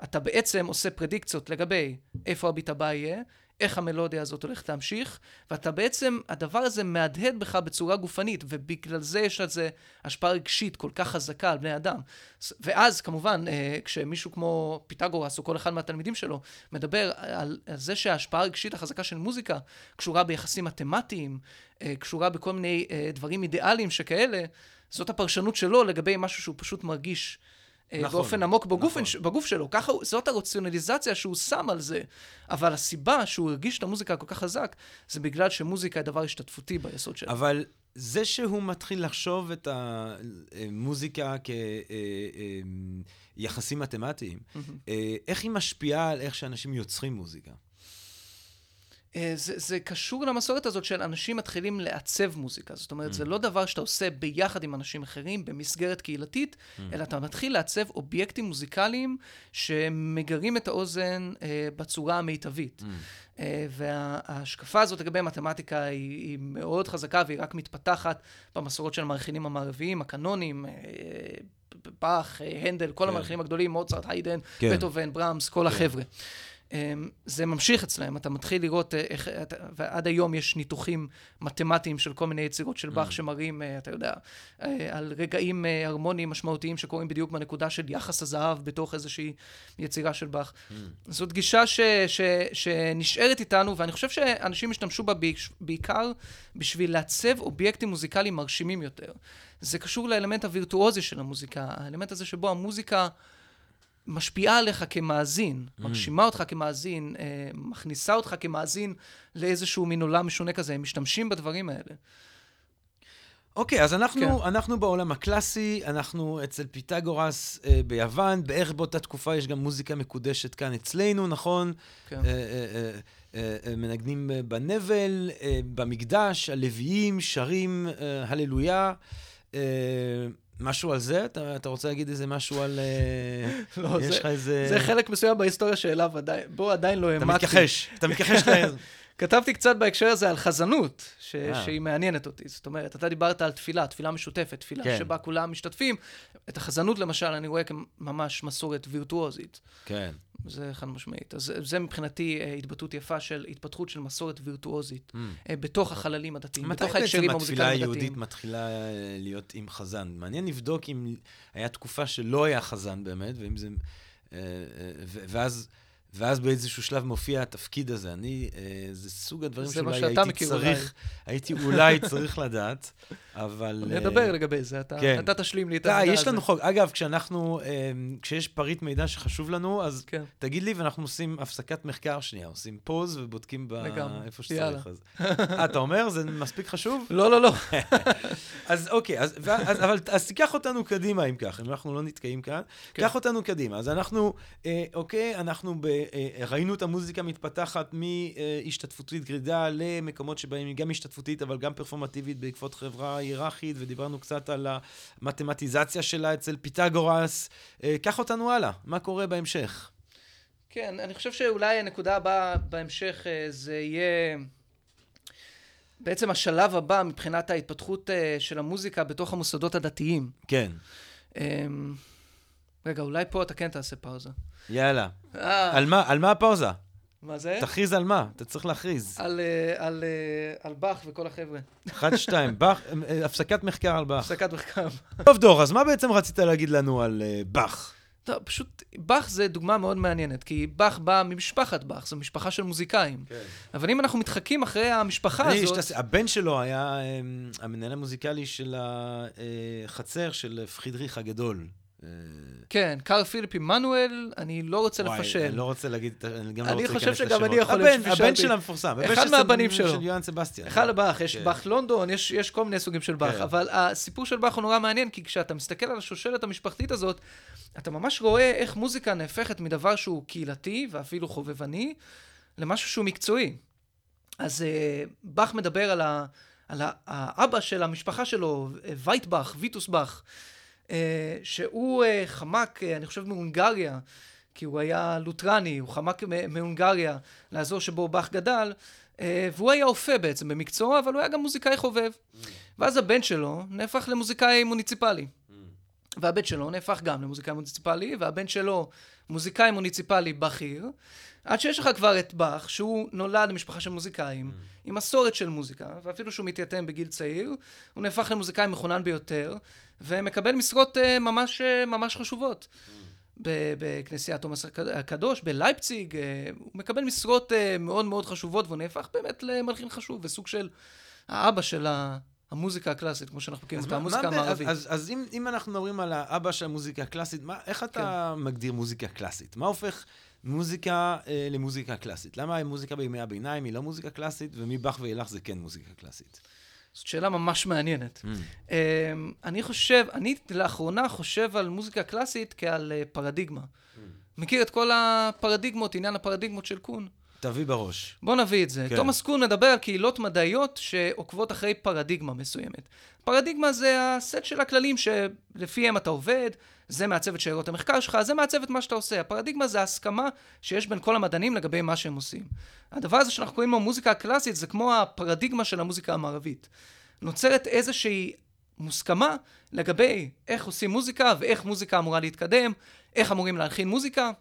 אתה בעצם עושה פרדיקציות לגבי איפה הביט הבא יהיה, איך המלודיה הזאת הולכת להמשיך, ואתה בעצם, הדבר הזה מהדהד בך בצורה גופנית, ובגלל זה יש לזה השפעה רגשית כל כך חזקה על בני אדם. ואז, כמובן, אה, כשמישהו כמו פיתגורס, או כל אחד מהתלמידים שלו, מדבר על, על זה שההשפעה הרגשית החזקה של מוזיקה קשורה ביחסים מתמטיים, אה, קשורה בכל מיני אה, דברים אידיאליים שכאלה, זאת הפרשנות שלו לגבי משהו שהוא פשוט מרגיש. אה, נכון, באופן עמוק בגוף, נכון. בגוף שלו. ככה, זאת הרציונליזציה שהוא שם על זה. אבל הסיבה שהוא הרגיש את המוזיקה כל כך חזק, זה בגלל שמוזיקה היא דבר השתתפותי ביסוד שלו. אבל זה שהוא מתחיל לחשוב את המוזיקה כיחסים אה, אה, מתמטיים, איך היא משפיעה על איך שאנשים יוצרים מוזיקה? אה, זה, זה קשור למסורת הזאת של אנשים מתחילים לעצב מוזיקה. זאת אומרת, mm. זה לא דבר שאתה עושה ביחד עם אנשים אחרים במסגרת קהילתית, mm. אלא אתה מתחיל לעצב אובייקטים מוזיקליים שמגרים את האוזן אה, בצורה המיטבית. Mm. אה, וההשקפה הזאת לגבי מתמטיקה היא, היא מאוד חזקה והיא רק מתפתחת במסורות של המערכינים המערביים, הקנונים. אה, באך, אה, הנדל, כל כן. המלחינים הגדולים, מוצרט, היידן, כן. בטהובן, ברמס, כל כן. החבר'ה. אמ, זה ממשיך אצלם, אתה מתחיל לראות אה, איך, ועד היום יש ניתוחים מתמטיים של כל מיני יצירות של באך mm. שמראים, אה, אתה יודע, אה, על רגעים הרמוניים משמעותיים שקורים בדיוק בנקודה של יחס הזהב בתוך איזושהי יצירה של באך. Mm. זאת גישה ש, ש, שנשארת איתנו, ואני חושב שאנשים השתמשו בה בעיקר בשביל לעצב אובייקטים מוזיקליים מרשימים יותר. זה קשור לאלמנט הווירטואוזי של המוזיקה, האלמנט הזה שבו המוזיקה... משפיעה עליך כמאזין, mm. מגשימה אותך כמאזין, אה, מכניסה אותך כמאזין לאיזשהו מין עולם משונה כזה, הם משתמשים בדברים האלה. אוקיי, okay, אז אנחנו, כן. אנחנו בעולם הקלאסי, אנחנו אצל פיתגורס אה, ביוון, בערך באותה תקופה יש גם מוזיקה מקודשת כאן אצלנו, נכון? כן. אה, אה, אה, אה, מנגנים בנבל, אה, במקדש, הלוויים שרים אה, הללויה. אה, משהו על זה? אתה, אתה רוצה להגיד איזה משהו על... אה, לא, יש לך איזה... זה חלק מסוים בהיסטוריה שאליו עדיין, בו עדיין לא העמדתי. אתה מתכחש, אתה מתכחש ל... כתבתי קצת בהקשר הזה על חזנות, ש... אה. שהיא מעניינת אותי. זאת אומרת, אתה דיברת על תפילה, תפילה משותפת, תפילה כן. שבה כולם משתתפים. את החזנות, למשל, אני רואה כממש מסורת וירטואוזית. כן. זה חד משמעית. אז זה מבחינתי אה, התבטאות יפה של התפתחות של מסורת וירטואוזית mm. אה, בתוך החללים הדתיים, בתוך ההקשרים המוזיקליים הדתיים. מתי בעצם התפילה היהודית מתחילה להיות עם חזן? מעניין לבדוק אם היה תקופה שלא היה חזן באמת, ואם זה... ואז... ואז באיזשהו שלב מופיע התפקיד הזה. אני, אה, זה סוג הדברים שאולי הייתי צריך, הייתי אולי צריך לדעת, אבל... נדבר אה, לגבי זה, אתה, כן. אתה תשלים לי את המידע הזה. יש לנו חוק. אגב, כשאנחנו, אה, כשיש פריט מידע שחשוב לנו, אז כן. תגיד לי, ואנחנו עושים הפסקת מחקר שנייה, עושים פוז ובודקים איפה שצריך. אז... אה, אתה אומר? זה מספיק חשוב? לא, לא, לא. אז אוקיי, אז, ואז, אבל, אז תיקח אותנו קדימה, אם כך, אם אנחנו לא נתקעים כאן. כן. קח אותנו קדימה. אז אנחנו, אה, אוקיי, אנחנו ב... אה, ראינו את המוזיקה מתפתחת מהשתתפותית גרידה למקומות שבהם היא גם השתתפותית, אבל גם פרפורמטיבית בעקבות חברה היררכית, ודיברנו קצת על המתמטיזציה שלה אצל פיתגורס. אה, קח אותנו הלאה, מה קורה בהמשך? כן, אני חושב שאולי הנקודה הבאה בהמשך אה, זה יהיה... בעצם השלב הבא מבחינת ההתפתחות של המוזיקה בתוך המוסדות הדתיים. כן. אמ, רגע, אולי פה אתה כן תעשה פאוזה. יאללה. אה. על מה, על מה הפאוזה? מה זה? תכריז על מה? אתה צריך להכריז. על, אה, על, אה, על באך וכל החבר'ה. אחד, שתיים, באך, הפסקת מחקר על באך. הפסקת מחקר. טוב, דור, אז מה בעצם רצית להגיד לנו על אה, באך? טוב, פשוט, באך זה דוגמה מאוד מעניינת, כי באך בא ממשפחת באך, זו משפחה של מוזיקאים. כן. אבל אם אנחנו מתחקים אחרי המשפחה אני, הזאת... את הס- הבן שלו היה אה, המנהל המוזיקלי של החצר של פרידריך הגדול. אה, כן, קאר פיליפ עמנואל, אני לא רוצה וואי, לפשל. אני לא רוצה להגיד, אני גם לא אני רוצה חושב להיכנס שגם לשמות. אני יכול להיות הבן, שפישלתי. הבן של המפורסם. אחד מהבנים שלו. של יוהאן סבסטיאן. אחד לבאך, יש כן. באך לונדון, יש, יש כל מיני סוגים של באך, כן. אבל הסיפור של באך הוא נורא מעניין, כי כשאתה מסתכל על השושלת המשפחתית הזאת, אתה ממש רואה איך מוזיקה נהפכת מדבר שהוא קהילתי ואפילו חובבני, למשהו שהוא מקצועי. אז uh, באך מדבר על, ה, על האבא של המשפחה שלו, אה, וייטבאך, ויטוס באך, שהוא uh, חמק, uh, אני חושב, מהונגריה, כי הוא היה לותרני, הוא חמק מהונגריה, לאזור שבו באך גדל, והוא היה אופה בעצם במקצוע, אבל הוא היה גם מוזיקאי חובב. ואז הבן שלו נהפך למוזיקאי מוניציפלי. והבן שלו נהפך גם למוזיקאי מוניציפלי, והבן שלו מוזיקאי מוניציפלי בכיר, עד שיש לך כבר את באך, שהוא נולד למשפחה של מוזיקאים, עם מסורת של מוזיקה, ואפילו שהוא מתייתם בגיל צעיר, הוא נהפך למוזיקאי מחונן ביותר, ומקבל משרות uh, ממש, uh, ממש חשובות. בכנסיית תומאס הקד- הקדוש, בלייפציג, אה, הוא מקבל משרות אה, מאוד מאוד חשובות, והוא נהפך באמת למלחין חשוב, וסוג של האבא של המוזיקה הקלאסית, כמו שאנחנו מכירים אז אותה, המוזיקה המערבית. אז, אז אם, אם אנחנו מדברים על האבא של המוזיקה הקלאסית, מה, איך אתה כן. מגדיר מוזיקה קלאסית? מה הופך מוזיקה אה, למוזיקה קלאסית? למה מוזיקה בימי הביניים היא לא מוזיקה קלאסית, ומבאך ואילך זה כן מוזיקה קלאסית? זאת שאלה ממש מעניינת. Mm. אמ, אני חושב, אני לאחרונה חושב על מוזיקה קלאסית כעל אה, פרדיגמה. מכיר את כל הפרדיגמות, עניין הפרדיגמות של קון? תביא בראש. בוא נביא את זה. כן. תומאס קון מדבר על קהילות מדעיות שעוקבות אחרי פרדיגמה מסוימת. פרדיגמה זה הסט של הכללים שלפיהם אתה עובד, זה מעצב את שאלות המחקר שלך, זה מעצב את מה שאתה עושה. הפרדיגמה זה ההסכמה שיש בין כל המדענים לגבי מה שהם עושים. הדבר הזה שאנחנו קוראים לו מוזיקה הקלאסית זה כמו הפרדיגמה של המוזיקה המערבית. נוצרת איזושהי מוסכמה לגבי איך עושים מוזיקה ואיך מוזיקה אמורה להתקדם, איך אמורים להלחין מוזיקה.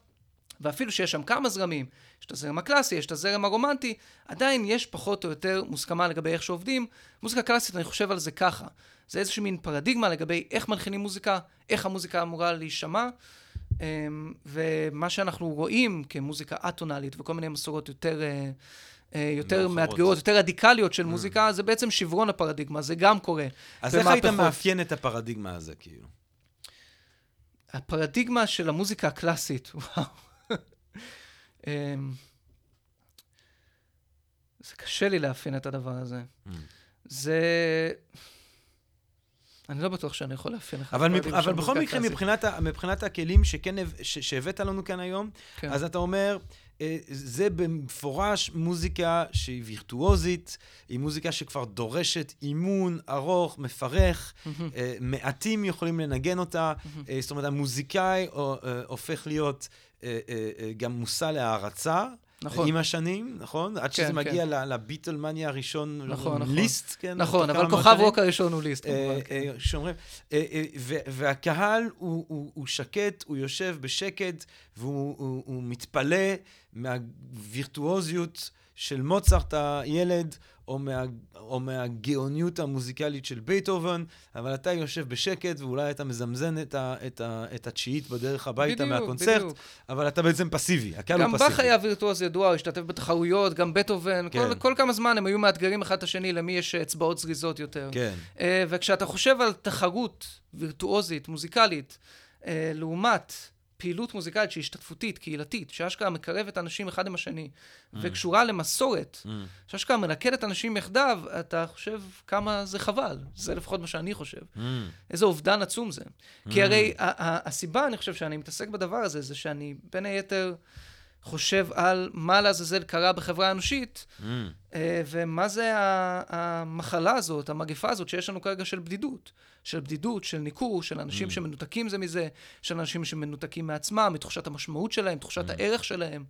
ואפילו שיש שם כמה זרמים, יש את הזרם הקלאסי, יש את הזרם הרומנטי, עדיין יש פחות או יותר מוסכמה לגבי איך שעובדים. מוזיקה קלאסית, אני חושב על זה ככה. זה איזושהי מין פרדיגמה לגבי איך מלחינים מוזיקה, איך המוזיקה אמורה להישמע, אמ, ומה שאנחנו רואים כמוזיקה אטונאלית וכל מיני מסורות יותר... אה, אה, יותר. מאתגרות, יותר רדיקליות של מוזיקה, זה בעצם שברון הפרדיגמה, זה גם קורה. אז איך היית. מאפיין את הפרדיגמה הזה, כאילו? הפרדיגמה של המוזיקה הקלאסית, וואו. אמ, זה קשה לי לאפיין את הדבר הזה. Mm. זה... אני לא בטוח שאני יכול לאפיין לך. אבל, מב... אבל בכל מקרה. מבחינת, ה... מבחינת הכלים שכן, ש... שהבאת לנו כאן היום, כן. אז אתה אומר, אה, זה במפורש מוזיקה שהיא וירטואוזית, היא מוזיקה שכבר דורשת אימון ארוך, מפרך. אה, מעטים יכולים לנגן אותה, אה, זאת אומרת, המוזיקאי הופך להיות גם מושא להערצה. נכון. עם השנים, נכון? עד כן, שזה כן. מגיע ל- לביטלמניה הראשון, נכון, נכון. ליסט, כן? נכון, אבל כוכב. רוק הראשון הוא ליסט, אה, כמובן. כן. אה, שאומרים, אה, אה, והקהל הוא, הוא, הוא שקט, הוא יושב בשקט, והוא הוא, הוא מתפלא מהווירטואוזיות של מוצרט הילד, או, מה, או מהגאוניות המוזיקלית של בייטהובן, אבל אתה יושב בשקט, ואולי אתה מזמזן את, ה, את, ה, את התשיעית בדרך הביתה בדיוק, מהקונצרט, בדיוק. אבל אתה בעצם פסיבי, הקהל הוא גם פסיבי. באך היה וירטואוז ידוע, הוא השתתף בתחרויות, גם בטהובן, כן. כל, כל כמה זמן הם היו מאתגרים אחד את השני למי יש אצבעות זריזות יותר. כן. אה, וכשאתה חושב על תחרות וירטואוזית, מוזיקלית, אה, לעומת פעילות מוזיקלית שהיא השתתפותית, קהילתית, שאשכרה מקרבת אנשים אחד עם השני, וקשורה למסורת, Mm. שאשכרה מלכדת אנשים יחדיו, אתה חושב כמה זה חבל. זה לפחות מה שאני חושב. Mm. איזה אובדן עצום זה. כי הרי הסיבה, אני חושב, שאני מתעסק בדבר הזה, זה שאני בין היתר חושב על מה לעזאזל קרה בחברה האנושית, Mm. אה, ומה זה המחלה הזאת, המגפה הזאת שיש לנו כרגע של בדידות. של בדידות, של ניכור, של אנשים שמנותקים זה מזה, של אנשים שמנותקים מעצמם, מתחושת המשמעות שלהם, תחושת הערך שלהם.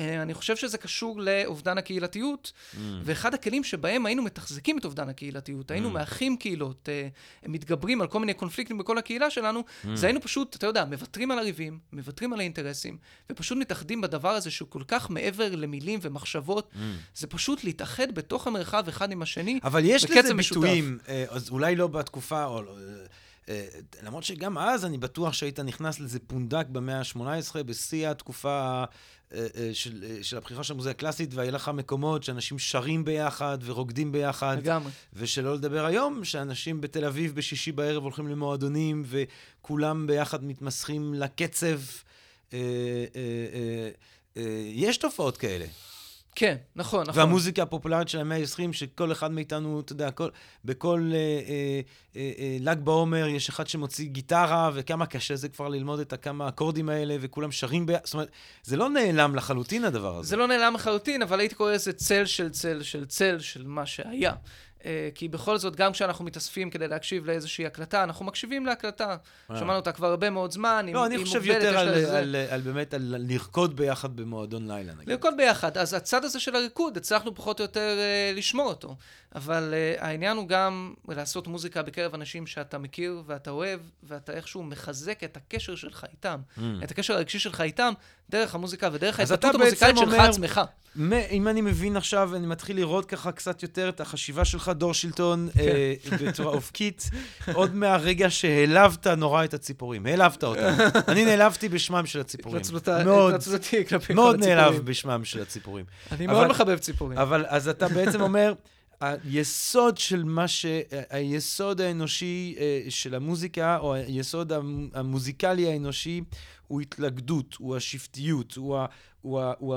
אה, אני חושב שזה קשור לאובדן הקהילתיות, Mm. ואחד הכלים שבהם היינו מתחזקים את אובדן הקהילתיות, היינו Mm. מאחים קהילות, אה, מתגברים על כל מיני קונפליקטים בכל הקהילה שלנו, Mm. זה היינו פשוט, אתה יודע, מוותרים על הריבים, מוותרים על האינטרסים, ופשוט מתאחדים בדבר הזה שהוא כל כך מעבר למילים ומחשבות, Mm. זה פשוט להתאחד בתוך המרחב אחד עם השני. אבל יש בקצב לזה משותף. ביטויים, אה, אז אולי לא בתקופה, או, לא, למרות שגם אז אני בטוח שהיית נכנס לזה פונדק במאה ה-18, בשיא התקופה אה, אה, של, אה, של הבחירה של המוזיקה הקלאסית, והיה לך מקומות שאנשים שרים ביחד ורוקדים ביחד. לגמרי. ושלא לדבר היום, שאנשים בתל אביב בשישי בערב הולכים למועדונים, וכולם ביחד מתמסכים לקצב. אה, אה, אה, אה, יש תופעות כאלה. כן, נכון, נכון. והמוזיקה הפופולרית של המאה ה-20, שכל אחד מאיתנו, אתה יודע, כל, בכל אה, אה, אה, אה, ל"ג בעומר יש אחד שמוציא גיטרה, וכמה קשה זה כבר ללמוד את הכמה אקורדים האלה, וכולם שרים ב... זאת אומרת, זה לא נעלם לחלוטין הדבר הזה. זה לא נעלם לחלוטין, אבל הייתי קורא לזה צל של צל של צל של מה שהיה. אה, כי בכל זאת, גם כשאנחנו מתאספים כדי להקשיב לאיזושהי הקלטה, אנחנו מקשיבים להקלטה. אה. שמענו אותה כבר הרבה מאוד זמן, לא, אני חושב יותר על, באמת על לרקוד ביחד במועדון לילה, נגיד. לרקוד ביחד. אז הצד הזה של הריקוד, הצלחנו פחות או יותר אה, לשמור אותו. אבל העניין הוא גם לעשות מוזיקה בקרב אנשים שאתה מכיר ואתה אוהב, ואתה איכשהו מחזק את הקשר שלך איתם, את הקשר הרגשי שלך איתם, דרך המוזיקה ודרך Mm. ההתבטאות המוזיקלית שלך עצמך. אם אני מבין עכשיו, אני מתחיל לראות ככה קצת יותר את החשיבה שלך, דור שלטון, אה, בצורה אופקית, עוד מהרגע שהעלבת נורא את הציפורים. העלבת אותם. אני נעלבתי בשמם של הציפורים. מאוד, התנצלותי כלפי כל מאוד. נעלב בשמם של הציפורים. אני מאוד מחבב ציפורים. אבל אז אתה בעצם אומר, היסוד של מה ש... היסוד האנושי אה, של המוזיקה, או היסוד המ- המוזיקלי האנושי, הוא התלכדות, הוא השבטיות, הוא ה- הוא ה- הוא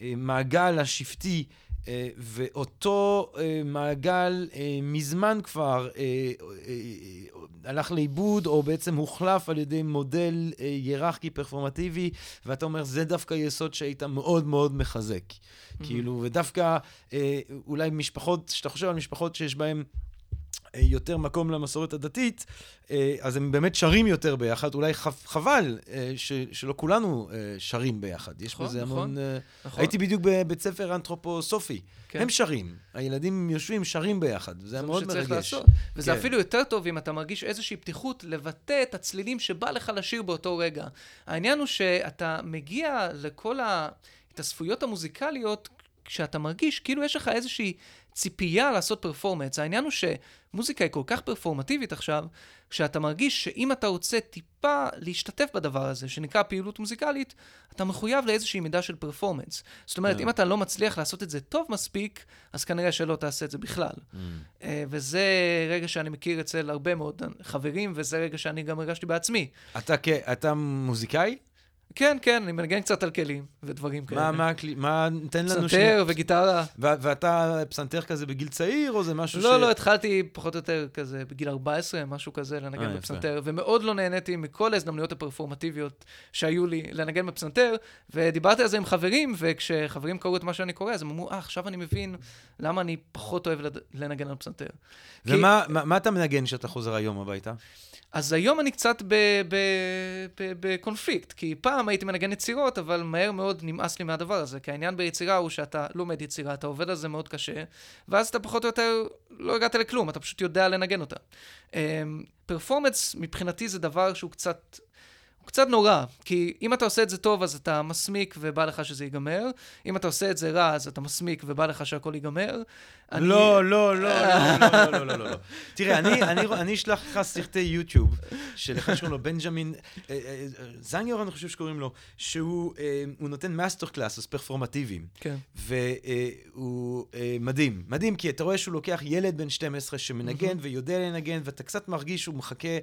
המעגל השבטי. אה, ואותו אה, מעגל אה, מזמן כבר הלך לאיבוד, או בעצם הוחלף על ידי מודל היררכי פרפורמטיבי, ואתה אומר, זה דווקא יסוד שהיית מאוד מאוד מחזק. כאילו, ודווקא אולי משפחות, כשאתה חושב על משפחות שיש בהן יותר מקום למסורת הדתית, אה, אז הם באמת שרים יותר ביחד. אולי חב- חבל אה, ש, שלא כולנו אה, שרים ביחד. יש נכון, בזה נכון, המון... אה, נכון? הייתי בדיוק בבית ספר אנתרופוסופי. כן. הם שרים, הילדים יושבים, שרים ביחד. זה היה מאוד מרגש. לעשות. וזה כן. אפילו יותר טוב אם אתה מרגיש איזושהי פתיחות לבטא את הצלילים שבא לך לשיר באותו רגע. העניין הוא שאתה מגיע לכל ההתאספויות המוזיקליות כשאתה מרגיש כאילו יש לך איזושהי ציפייה לעשות פרפורמנס. העניין הוא שמוזיקה היא כל כך פרפורמטיבית עכשיו, שאתה מרגיש שאם אתה רוצה טיפה להשתתף בדבר הזה, שנקרא פעילות מוזיקלית, אתה מחויב לאיזושהי מידה של פרפורמנס. זאת אומרת, כן. אם אתה לא מצליח לעשות את זה טוב מספיק, אז כנראה שלא תעשה את זה בכלל. Mm. אה, וזה רגע שאני מכיר אצל הרבה מאוד חברים, וזה רגע שאני גם הרגשתי בעצמי. אתה, כ- אתה מוזיקאי? כן, כן, אני מנגן קצת על כלים ודברים כאלה. מה, מה, מה, תן לנו פסנתר וגיטרה. ואתה פסנתר כזה בגיל צעיר, או זה משהו ש... לא, לא, התחלתי פחות או יותר כזה בגיל 14, משהו כזה, אה, לנגן יפה. בפסנתר, ומאוד לא נהניתי מכל ההזדמנויות הפרפורמטיביות שהיו לי לנגן בפסנתר, ודיברתי על זה עם חברים, וכשחברים קראו את מה שאני קורא, אז הם אמרו, אה, עכשיו אני מבין למה אני פחות אוהב לנגן על פסנתר. ומה מה, מה אתה מנגן כשאתה חוזר היום הביתה? אז היום אני קצת בקונפליקט, כי פעם הייתי מנגן יצירות, אבל מהר מאוד נמאס לי מהדבר הזה, כי העניין ביצירה הוא שאתה לומד יצירה, אתה עובד על זה מאוד קשה, ואז אתה פחות או יותר לא הגעת לכלום, אתה פשוט יודע לנגן אותה. פרפורמנס מבחינתי זה דבר שהוא קצת... הוא קצת נורא, כי אם אתה עושה את זה טוב, אז אתה מסמיק ובא לך שזה ייגמר, אם אתה עושה את זה רע, אז אתה מסמיק ובא לך שהכל ייגמר. אני... לא, לא, לא, לא, לא, לא, לא, לא. לא, לא. תראה, אני, אני, אני אשלח לך סרטי יוטיוב של אחד שקוראים לו בנג'מין, אה, אה, זנדר, אני חושב שקוראים לו, שהוא אה, נותן master classes פרפורמטיביים. כן. והוא מדהים, מדהים, כי אתה רואה שהוא לוקח ילד בן 12 שמנגן ויודע לנגן, ואתה קצת מרגיש שהוא מחכה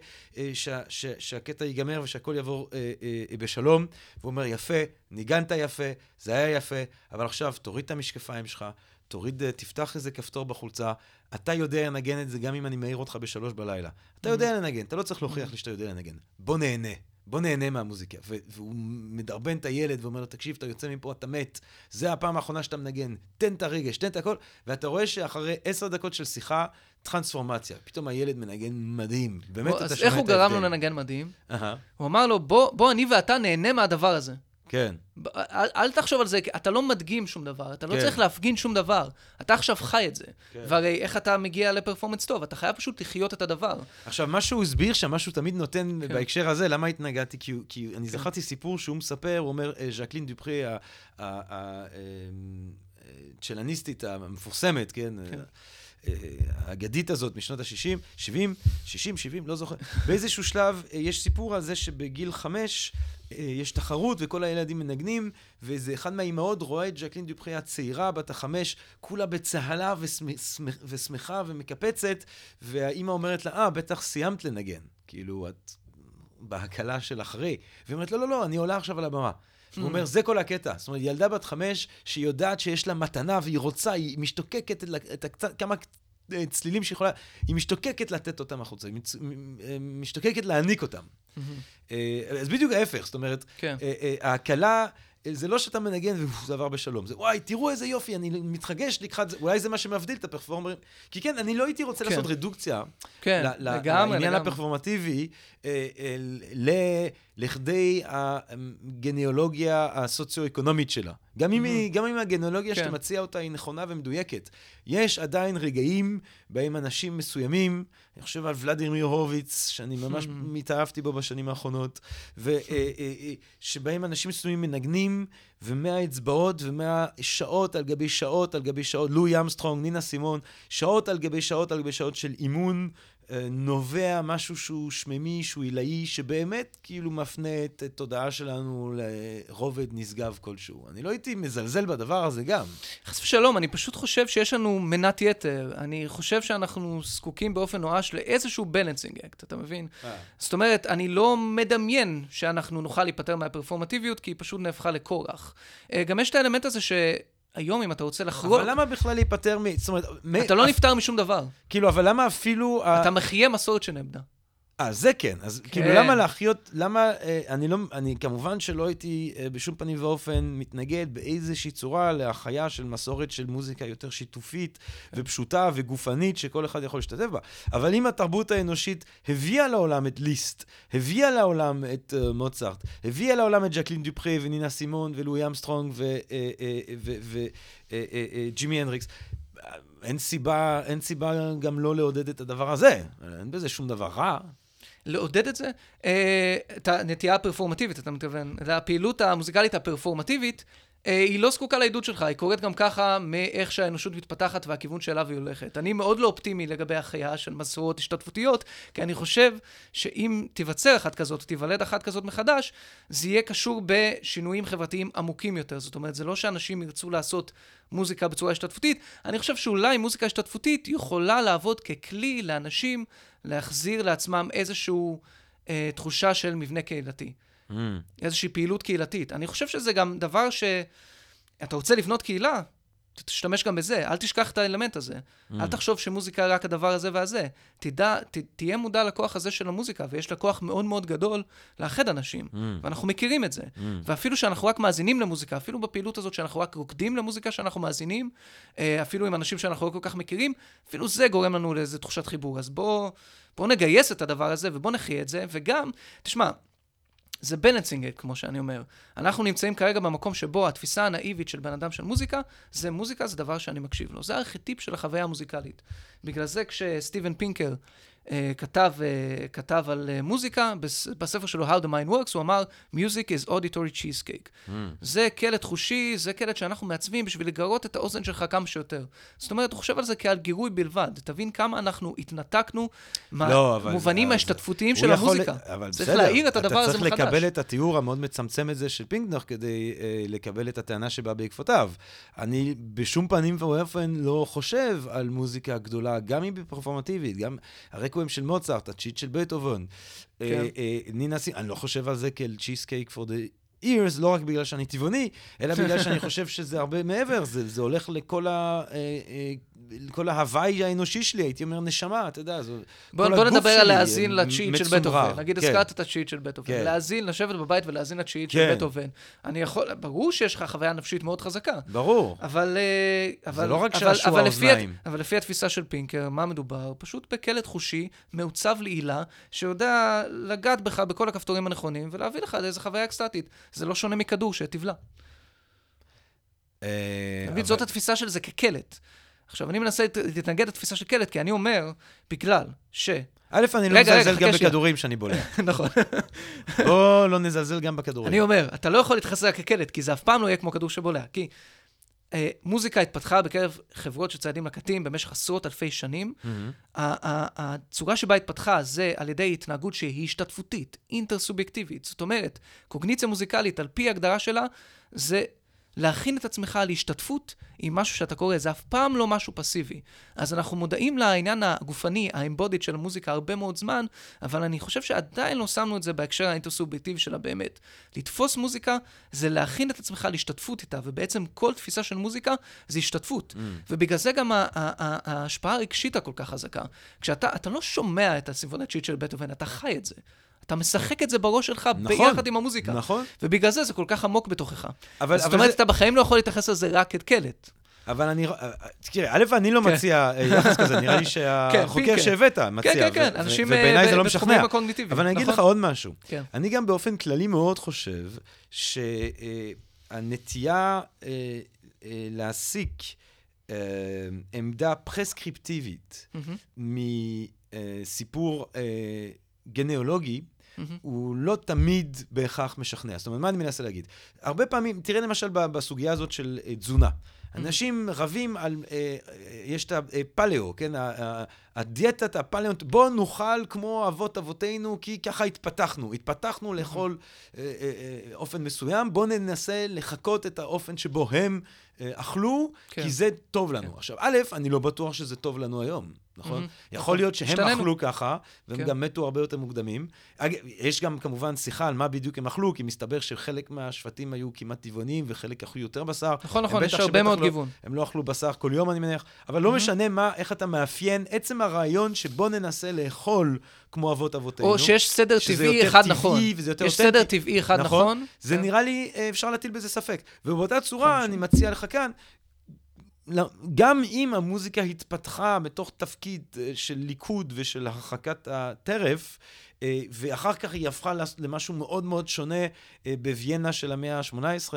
שהקטע ייגמר ושהכול יבוא. יעבור אה, אה, בשלום. והוא אומר, יפה, ניגנת יפה, זה היה יפה, אבל עכשיו תוריד את המשקפיים שלך, תוריד, אה, תפתח איזה כפתור בחולצה. אתה יודע לנגן את זה גם אם אני מעיר אותך בשלוש בלילה. אתה יודע לנגן, אתה לא צריך להוכיח לי שאתה יודע לנגן. בוא נהנה. בוא נהנה מהמוזיקה. והוא מדרבן את הילד ואומר לו, תקשיב, אתה יוצא מפה, אתה מת. זה הפעם האחרונה שאתה מנגן. תן את הרגש, תן את הכל. ואתה רואה שאחרי עשר דקות של שיחה, טרנספורמציה. פתאום הילד מנגן מדהים. באמת בוא, אתה אז שומע איך את הוא גרם לו ההבדל. לנגן מדהים? אהה. הוא אמר לו, בוא, בוא אני ואתה נהנה מהדבר הזה. כן. אל, אל תחשוב על זה, כי אתה לא מדגים שום דבר, אתה לא כן. צריך להפגין שום דבר. אתה עכשיו חי את זה. כן. והרי איך אתה מגיע לפרפורמנס טוב? אתה חייב פשוט לחיות את הדבר. עכשיו, מה שהוא הסביר שם, מה שהוא תמיד נותן כן. בהקשר הזה, למה התנגדתי? כי, כי אני זכרתי סיפור שהוא מספר, הוא אומר, אה, ז'קלין דופרי, ה- ה- ה- אה, אה, המפורסמת, כן? כן. האגדית הזאת משנות ה-60, 70, 60, 70, לא זוכר. באיזשהו שלב יש סיפור על זה שבגיל חמש יש תחרות וכל הילדים מנגנים, ואיזה אחד מהאימהות רואה את ז'קלין דופרי הצעירה, בת החמש, כולה בצהלה ושמ- שמח- ושמחה ומקפצת, והאימא אומרת לה, אה, בטח סיימת לנגן. כאילו, את בהקלה של אחרי. והיא אומרת, לא, לא, לא, אני עולה עכשיו על הבמה. הוא אומר, זה כל הקטע. זאת אומרת, ילדה בת חמש שהיא יודעת שיש לה מתנה והיא רוצה, היא משתוקקת את, הקצת, כמה אה, צלילים שהיא יכולה, היא משתוקקת לתת אותם החוצה, היא אה, משתוקקת להעניק אותם. אה, אז בדיוק ההפך, זאת אומרת, כן. אה, אה, ההקלה, זה לא שאתה מנגן וזה עבר בשלום, זה וואי, תראו איזה יופי, אני מתרגש לקחת, זה." אולי זה מה שמבדיל את הפרפורמרים. כי כן, אני לא הייתי רוצה כן. לעשות רדוקציה כן, ל- לגמרי, לעניין לגמרי. הפרפורמטיבי, ל- לכדי הגניאולוגיה הסוציו-אקונומית שלה. גם אם, היא, גם אם הגניאולוגיה כן. שאתה מציע אותה היא נכונה ומדויקת. יש עדיין רגעים בהם אנשים מסוימים, אני חושב על ולדימיר הורוביץ, שאני ממש מתאהבתי בו בשנים האחרונות, ושבהם אנשים מסוימים מנגנים, ומהאצבעות ומהשעות על גבי שעות על גבי שעות, לואי אמסטרונג, נינה סימון, שעות על גבי שעות על גבי שעות של אימון, אה, נובע משהו שהוא שמימי, שהוא עילאי, שבאמת כאילו מפנה את התודעה שלנו לרובד נשגב כלשהו. אני לא הייתי מזלזל בדבר הזה גם. חס ושלום, אני פשוט חושב שיש לנו מנת יתר. אני חושב שאנחנו זקוקים באופן נואש לאיזשהו balancing act, אתה מבין? זאת אומרת, אני לא מדמיין שאנחנו נוכל להיפטר מהפרפורמטיביות, כי היא פשוט נהפכה לכורח. אה, גם יש את האלמנט הזה שהיום, אם אתה רוצה לחרוג, אבל למה בכלל להיפטר מ... זאת אומרת, אתה לא נפטר משום דבר. כאילו, אבל למה אפילו... אתה מחיה מסורת שנאבדה. אה, זה כן. אז כן. כאילו, למה להחיות, למה, אה, אני לא, אני כמובן שלא הייתי אה, בשום פנים ואופן מתנגד באיזושהי צורה להחיה של מסורת של מוזיקה יותר שיתופית ופשוטה וגופנית, שכל אחד יכול להשתתף בה. אבל אם התרבות האנושית הביאה לעולם את ליסט, הביאה לעולם את uh, מוצרט, הביאה לעולם את ז'קלין דופרי ונינה סימון ולואי אמסטרונג וג'ימי הנדריקס, אין סיבה, אין סיבה גם לא לעודד את הדבר הזה. אין בזה שום דבר רע. לעודד את זה, אה, את הנטייה הפרפורמטיבית, אתה מתכוון, הפעילות המוזיקלית הפרפורמטיבית, אה, היא לא זקוקה לעידוד שלך, היא קורית גם ככה מאיך שהאנושות מתפתחת והכיוון שאליו היא הולכת. אני מאוד לא אופטימי לגבי החיה של מסורות השתתפותיות, כי אני חושב שאם תיווצר אחת כזאת, תיוולד אחת כזאת מחדש, זה יהיה קשור בשינויים חברתיים עמוקים יותר. זאת אומרת, זה לא שאנשים ירצו לעשות מוזיקה בצורה השתתפותית, אני חושב שאולי מוזיקה השתתפותית יכולה לעבוד ככלי לאנשים להחזיר לעצמם איזושהי אה, תחושה של מבנה קהילתי. Mm. איזושהי פעילות קהילתית. אני חושב שזה גם דבר ש... אתה רוצה לבנות קהילה, תשתמש גם בזה, אל תשכח את האלמנט הזה. Mm. אל תחשוב שמוזיקה רק הדבר הזה והזה. תדע, ת, תהיה מודע לכוח הזה של המוזיקה, ויש לה כוח מאוד מאוד גדול לאחד אנשים, Mm. ואנחנו מכירים את זה. ואפילו שאנחנו רק מאזינים למוזיקה, אפילו בפעילות הזאת שאנחנו רק רוקדים למוזיקה שאנחנו מאזינים, אה, אפילו עם אנשים שאנחנו לא כל כך מכירים, אפילו זה גורם לנו לאיזו תחושת חיבור. אז בואו בוא נגייס את הדבר הזה ובואו נחיה את זה, וגם, תשמע, זה בלנסינג, כמו שאני אומר. אנחנו נמצאים כרגע במקום שבו התפיסה הנאיבית של בן אדם של מוזיקה, זה מוזיקה, זה דבר שאני מקשיב לו. זה הארכיטיפ של החוויה המוזיקלית. בגלל זה כשסטיבן פינקר כתב, אה, כתב על אה, מוזיקה, בס, בספר שלו How the Mind Works, הוא אמר, Music is auditory cheesecake. Mm. זה קלט חושי, זה קלט שאנחנו מעצבים בשביל לגרות את האוזן שלך כמה שיותר. זאת אומרת, הוא חושב על זה כעל גירוי בלבד. תבין כמה אנחנו התנתקנו לא, מהמובנים ההשתתפותיים של יכול- המוזיקה. אבל צריך בסדר, להעיר את הדבר הזה אתה מחדש. צריך לקבל את התיאור המאוד מצמצם הזה של פינקנר כדי אה, לקבל את הטענה שבאה בעקבותיו. אני בשום פנים ואופן לא חושב על מוזיקה גדולה, גם אם היא פרפורמטיבית, גם הרקווים של מוצרט, הצ'יט של בטהובן. אה, כן. אה, נינה סי... אני לא חושב על זה כאל צ'יז קייק פור דה... ears, לא רק בגלל שאני טבעוני, אלא בגלל שאני חושב שזה הרבה מעבר, זה, זה הולך לכל כל ההוואי האנושי שלי, הייתי אומר נשמה, אתה יודע, זו... בוא, בוא נדבר על להאזין לצ'יט של. בטהובן. נגיד, כן. הזכרת את הצ'יט של בטהובן. כן. להאזין, לשבת בבית ולהאזין לצ'יט כן. של בטהובן. אני יכול, ברור שיש לך חוויה נפשית מאוד חזקה. ברור. אבל... אה, אבל לא רק אבל- שעשוע אבל האוזניים. אבל לפי התפיסה של פינקר, מה מדובר? פשוט בכלא חושי, מעוצב לעילה, שיודע לגעת בך בכל הכפתורים הנכונים, ולהביא לך לאיזו חוויה אקסטטית. זה לא שונה מכדור שתבלע. אה? אבל- זאת התפיסה של זה כקלט. עכשיו, אני מנסה להתנגד לתפיסה של קלט, כי אני אומר, בגלל ש... א', אני לא מזלזל גם. בכדורים שאני בולע. נכון. בוא לא נזלזל גם בכדורים. אני אומר, אתה לא יכול אליה כקלט, כי זה אף פעם לא יהיה כמו כדור שבולע. כי אה, מוזיקה התפתחה בקרב חברות שציידים לקטים במשך עשרות אלפי שנים. הצורה שבה התפתחה זה על ידי התנהגות שהיא השתתפותית, אינטר-סובייקטיבית. זאת אומרת, קוגניציה מוזיקלית, על פי ההגדרה שלה, זה להכין את עצמך להשתתפות עם משהו שאתה קורא, זה אף פעם לא משהו פסיבי. אז אנחנו מודעים לעניין הגופני, האמבודית של המוזיקה הרבה מאוד זמן, אבל אני חושב שעדיין לא שמנו את זה בהקשר האינטר-סובייקטיבי שלה באמת. לתפוס מוזיקה זה להכין את עצמך להשתתפות איתה, ובעצם כל תפיסה של מוזיקה זה השתתפות. Mm. ובגלל זה גם ההשפעה הרגשית הכל כך חזקה. כשאתה אתה לא שומע את הסימפוניית שיט של בטהובן, אתה חי את זה. אתה משחק את זה בראש שלך נכון, ביחד עם המוזיקה. נכון. ובגלל זה זה כל כך עמוק בתוכך. אבל- זאת אומרת, זה- אתה בחיים לא יכול להתייחס לזה רק כקלט. אבל אני... אה, תראה, א', אני לא כן. מציע אה, יחס כזה, נראה לי כן, שהחוקר פינקר. שהבאת מציע. כן, כן, כן, אנשים ובעיניי אה, זה לא משכנע. אבל אני אגיד נכון? לך עוד משהו. כן. אני גם באופן כללי מאוד חושב שהנטייה אה, להסיק עמדה פרסקריפטיבית מסיפור אה, הוא לא תמיד בהכרח משכנע. זאת אומרת, מה אני מנסה להגיד? הרבה פעמים, תראה למשל בסוגיה הזאת של אה, תזונה. אנשים רבים על, אה, אה, יש את הפלאו, כן? ה- ה- הדיאטת הפלאונט, בואו נאכל כמו אבות אבותינו, כי ככה התפתחנו. התפתחנו לאכול אה, אה, אה, אופן מסוים, בואו ננסה לחקות את האופן שבו הם אה, אכלו, כן. כי זה טוב לנו. עכשיו, א', אני לא בטוח שזה טוב לנו היום, נכון? מהמם, יכול נכון. להיות שהם השתננו. אכלו ככה, והם כן. גם מתו הרבה יותר מוקדמים. יש גם כמובן שיחה על מה בדיוק הם אכלו, כי מסתבר שחלק מהשבטים היו כמעט טבעונים, וחלק אכלו יותר בשר. נכון, נכון, יש הרבה מאוד לא- גיוון. הם לא אכלו בשר כל יום, אני מניח, אבל לא Mhm. משנה מה, איך אתה מאפיין, עצם הרעיון שבוא ננסה לאכול כמו אבות אבותינו. או שיש סדר טבעי אחד טבעי נכון. וזה יותר יש אותנטי. סדר טבעי אחד נכון. נכון. זה כן. נראה לי, אה, אפשר להטיל בזה ספק. ובאותה צורה, חד אני מציע לך כאן, גם אם המוזיקה התפתחה בתוך תפקיד אה, של ליכוד ושל הרחקת הטרף, אה, ואחר כך היא הפכה למשהו מאוד מאוד שונה אה, בוויינה של המאה ה-18,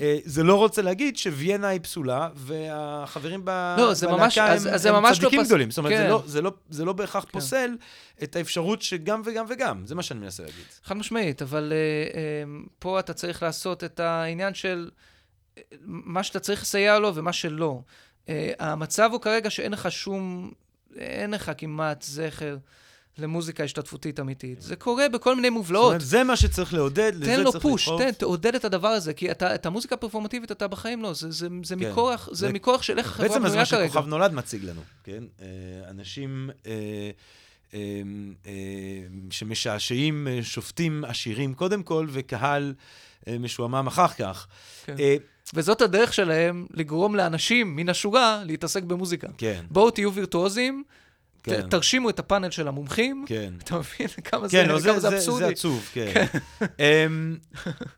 אה, זה לא רוצה להגיד שוויינה היא פסולה, והחברים ב- לא, זה ממש- בלהקה אז- הם, אז זה לא צדיקים פס- גדולים. זאת אומרת, זה, כן. לא, זה, לא, זה לא בהכרח כן. פוסל את האפשרות שגם וגם וגם. זה מה שאני מנסה להגיד. חד משמעית, אבל uh, uh, פה אתה צריך לעשות את העניין של מה שאתה צריך לסייע לו ומה שלא. Uh, המצב הוא כרגע שאין לך שום, אין לך כמעט זכר למוזיקה השתתפותית אמיתית. זה קורה בכל מיני זאת מובלעות. אומרת, זה מה שצריך לעודד, לזה תן לו צריך פוש. תן, תעודד את הדבר הזה, כי אתה, את המוזיקה הפרפורמטיבית אתה בחיים לא, זה, זה, זה, כן. מכורח, זה, זה- מכורח של איך החברה בעצם זה בנויה מה כרגע. שכוכב נולד מציג לנו, כן? אה, אנשים אה, אה, אה, שמשעשעים שופטים עשירים קודם כל, וקהל משועמם אחר כך. כן. וזאת הדרך שלהם לגרום לאנשים מן השורה להתעסק במוזיקה. כן, בואו תהיו וירטואוזים, ת- כן. תרשימו את הפאנל של המומחים. כן. אתה מבין כמה כן, זה, לא, כמה זה, זה זה, אבסורדי? זה עצוב, כן. אמ,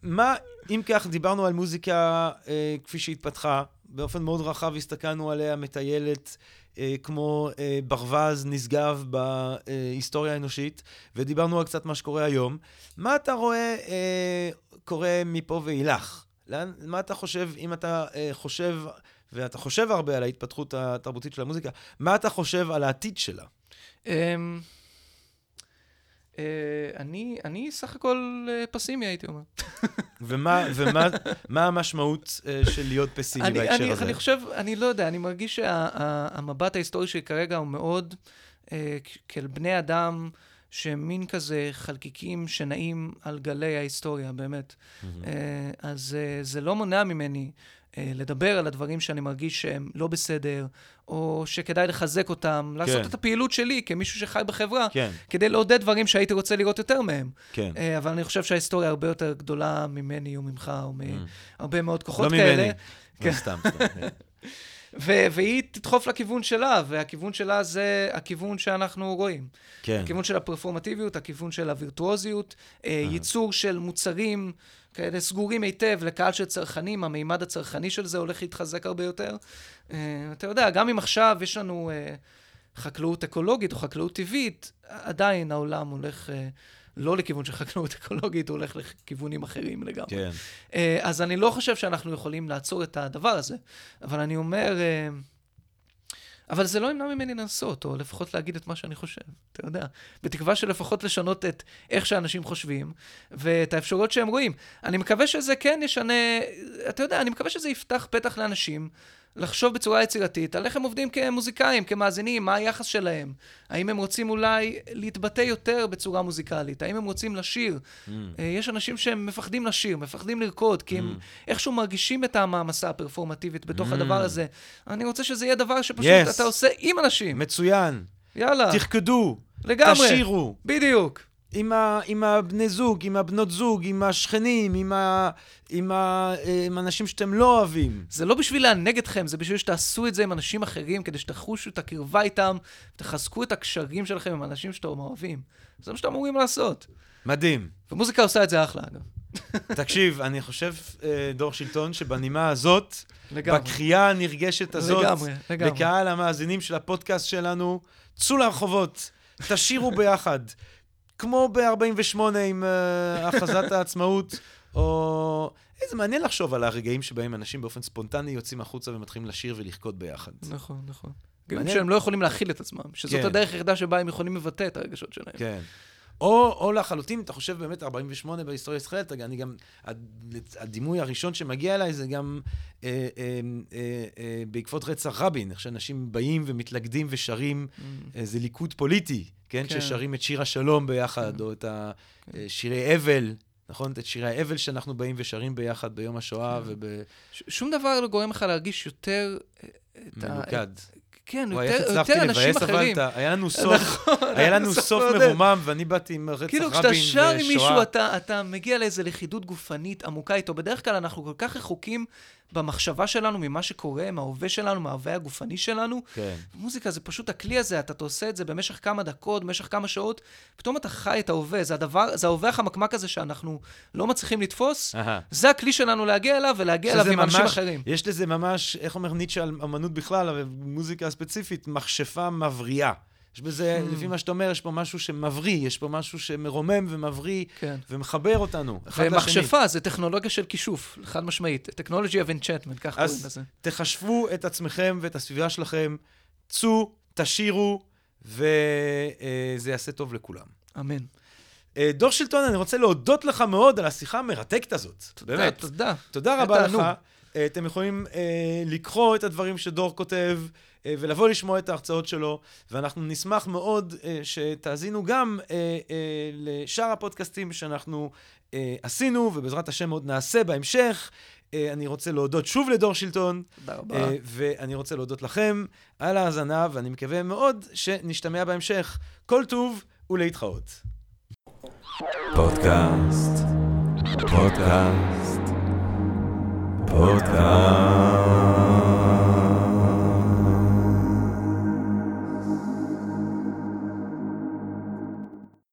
מה, אם כך, דיברנו על מוזיקה אה, כפי שהתפתחה, באופן מאוד רחב הסתכלנו עליה מטיילת אה, כמו אה, ברווז נשגב בהיסטוריה האנושית, ודיברנו על קצת מה שקורה היום. מה אתה רואה אה, קורה מפה ואילך? לאן, מה אתה חושב, אם אתה אה, חושב, ואתה חושב הרבה על ההתפתחות התרבותית של המוזיקה, מה אתה חושב על העתיד שלה? אה, אני, אני סך הכל אה, פסימי, הייתי אומר. ומה, ומה מה המשמעות אה, של להיות פסימי אני, בהקשר אני, הזה? אני חושב, אני לא יודע, אני מרגיש שהמבט ההיסטורי שלי כרגע הוא מאוד כ- כאל בני אדם מין כזה חלקיקים שנעים על גלי ההיסטוריה, באמת. אה, אז אה, זה לא מונע ממני אה, לדבר על הדברים שאני מרגיש שהם לא בסדר, או שכדאי לחזק אותם, לעשות את הפעילות שלי כמישהו שחי בחברה, כן, כדי לעודד דברים שהייתי רוצה לראות יותר מהם. כן. אבל אני חושב שההיסטוריה הרבה יותר גדולה ממני וממך, או Mm. מהרבה מאוד כוחות לא כאלה. ממני. כן. לא, סתם, סתם. ו- והיא תדחוף לכיוון שלה, והכיוון שלה זה הכיוון שאנחנו רואים. כן. הכיוון של הפרפורמטיביות, הכיוון של הווירטואוזיות, אה, ייצור של מוצרים כאלה סגורים היטב לקהל של צרכנים, המימד הצרכני של זה הולך להתחזק הרבה יותר. אה, אתה יודע, גם אם עכשיו יש לנו אה, חקלאות אקולוגית או חקלאות טבעית, עדיין העולם הולך... אה, לא לכיוון של חקלאות אקולוגית, הוא הולך לכיוונים אחרים לגמרי. כן. אה, אז אני לא חושב שאנחנו יכולים לעצור את הדבר הזה, אבל אני אומר, אה, אבל זה לא ימנע ממני לנסות, או לפחות להגיד את מה שאני חושב, אתה יודע. בתקווה שלפחות לשנות את איך שאנשים חושבים, ואת האפשרויות שהם רואים. אני מקווה שזה כן ישנה, אתה יודע, אני מקווה שזה יפתח פתח לאנשים לחשוב בצורה יצירתית על איך הם עובדים כמוזיקאים, כמאזינים, מה היחס שלהם. האם הם רוצים אולי להתבטא יותר בצורה מוזיקלית? האם הם רוצים לשיר? Mm. יש אנשים שהם מפחדים לשיר, מפחדים לרקוד, כי הם mm. איכשהו מרגישים את המעמסה הפרפורמטיבית בתוך mm. הדבר הזה. אני רוצה שזה יהיה דבר שפשוט yes. אתה עושה עם אנשים. מצוין. יאללה. תרקדו. לגמרי. תשירו. בדיוק. עם, ה, עם הבני זוג, עם הבנות זוג, עם השכנים, עם, ה, עם, ה, עם אנשים שאתם לא אוהבים. זה לא בשביל לענג אתכם, זה בשביל שתעשו את זה עם אנשים אחרים, כדי שתחושו את הקרבה איתם, תחזקו את הקשרים שלכם עם אנשים שאתם אוהבים. זה מה שאתם אמורים לעשות. מדהים. ומוזיקה עושה את זה אחלה, אגב. תקשיב, אני חושב, אה, דור שלטון, שבנימה הזאת, לגמרי. בקריאה הנרגשת הזאת, לגמרי, לגמרי. לקהל המאזינים של הפודקאסט שלנו, צאו לרחובות, תשירו ביחד. כמו ב-48' עם uh, הכרזת העצמאות, או... איזה מעניין לחשוב על הרגעים שבהם אנשים באופן ספונטני יוצאים החוצה ומתחילים לשיר ולרקוד ביחד. נכון, נכון. גם שהם לא יכולים להכיל את עצמם, שזאת כן. הדרך היחידה שבה הם יכולים לבטא את הרגשות שלהם. כן. או, או לחלוטין, אתה חושב באמת 48 בהיסטוריה הישראלית, אני גם, הדימוי הראשון שמגיע אליי זה גם אה, אה, אה, אה, בעקבות רצח רבין, איך שאנשים באים ומתלכדים ושרים mm. איזה ליכוד פוליטי, כן? כן? ששרים את שיר השלום ביחד, כן. או את כן. אבל. נכון? את שירי האבל שאנחנו באים ושרים ביחד ביום השואה כן. וב... ש- שום דבר לא גורם לך להרגיש יותר... מנוקד. כן, יותר, אנשים אחרים. אבל היה לנו סוף, נכון, היה לנו סוף מרומם, ואני באתי עם רצח רבין ושואה. כאילו, כשאתה שר עם מישהו, אתה, אתה מגיע לאיזו לכידות גופנית עמוקה איתו. בדרך כלל אנחנו כל כך רחוקים במחשבה שלנו, ממה שקורה, מההווה שלנו, מההווה הגופני שלנו. כן. מוזיקה זה פשוט הכלי הזה, אתה עושה את זה במשך כמה דקות, במשך כמה שעות, פתאום אתה חי את ההווה, זה הדבר, זה ההווה החמקמק הזה שאנחנו לא מצליחים לתפוס. זה הכלי שלנו להגיע אליו ולהגיע אליו עם אנשים אחרים. יש לזה ממש, איך אומר ניטשה על אמנות בכלל, אבל מוזיקה ספציפית, מכשפה מבריאה. יש בזה, hmm. לפי מה שאתה אומר, יש פה משהו שמבריא, יש פה משהו שמרומם ומבריא, כן. ומחבר אותנו. ומכשפה זה טכנולוגיה של כישוף, חד משמעית. Technology of Enchantment, כך קוראים לזה. אז תחשבו את עצמכם ואת הסביבה שלכם, צאו, תשאירו, וזה יעשה טוב לכולם. אמן. אה, דור שלטון, אני רוצה להודות לך מאוד על השיחה המרתקת הזאת. תודה, באמת. תודה. תודה רבה לך. אה, אתם יכולים אה, לקרוא את הדברים שדור כותב. אה, ולבוא לשמוע את ההרצאות שלו, ואנחנו נשמח מאוד אה, שתאזינו גם אה, לשאר הפודקאסטים שאנחנו עשינו, ובעזרת השם עוד נעשה בהמשך. אני רוצה להודות שוב לדור שלטון. תודה רבה. ואני רוצה להודות לכם על ההאזנה, ואני מקווה מאוד שנשתמע בהמשך. כל טוב ולהתחאות. פודקאסט, פודקאסט, פודקאסט.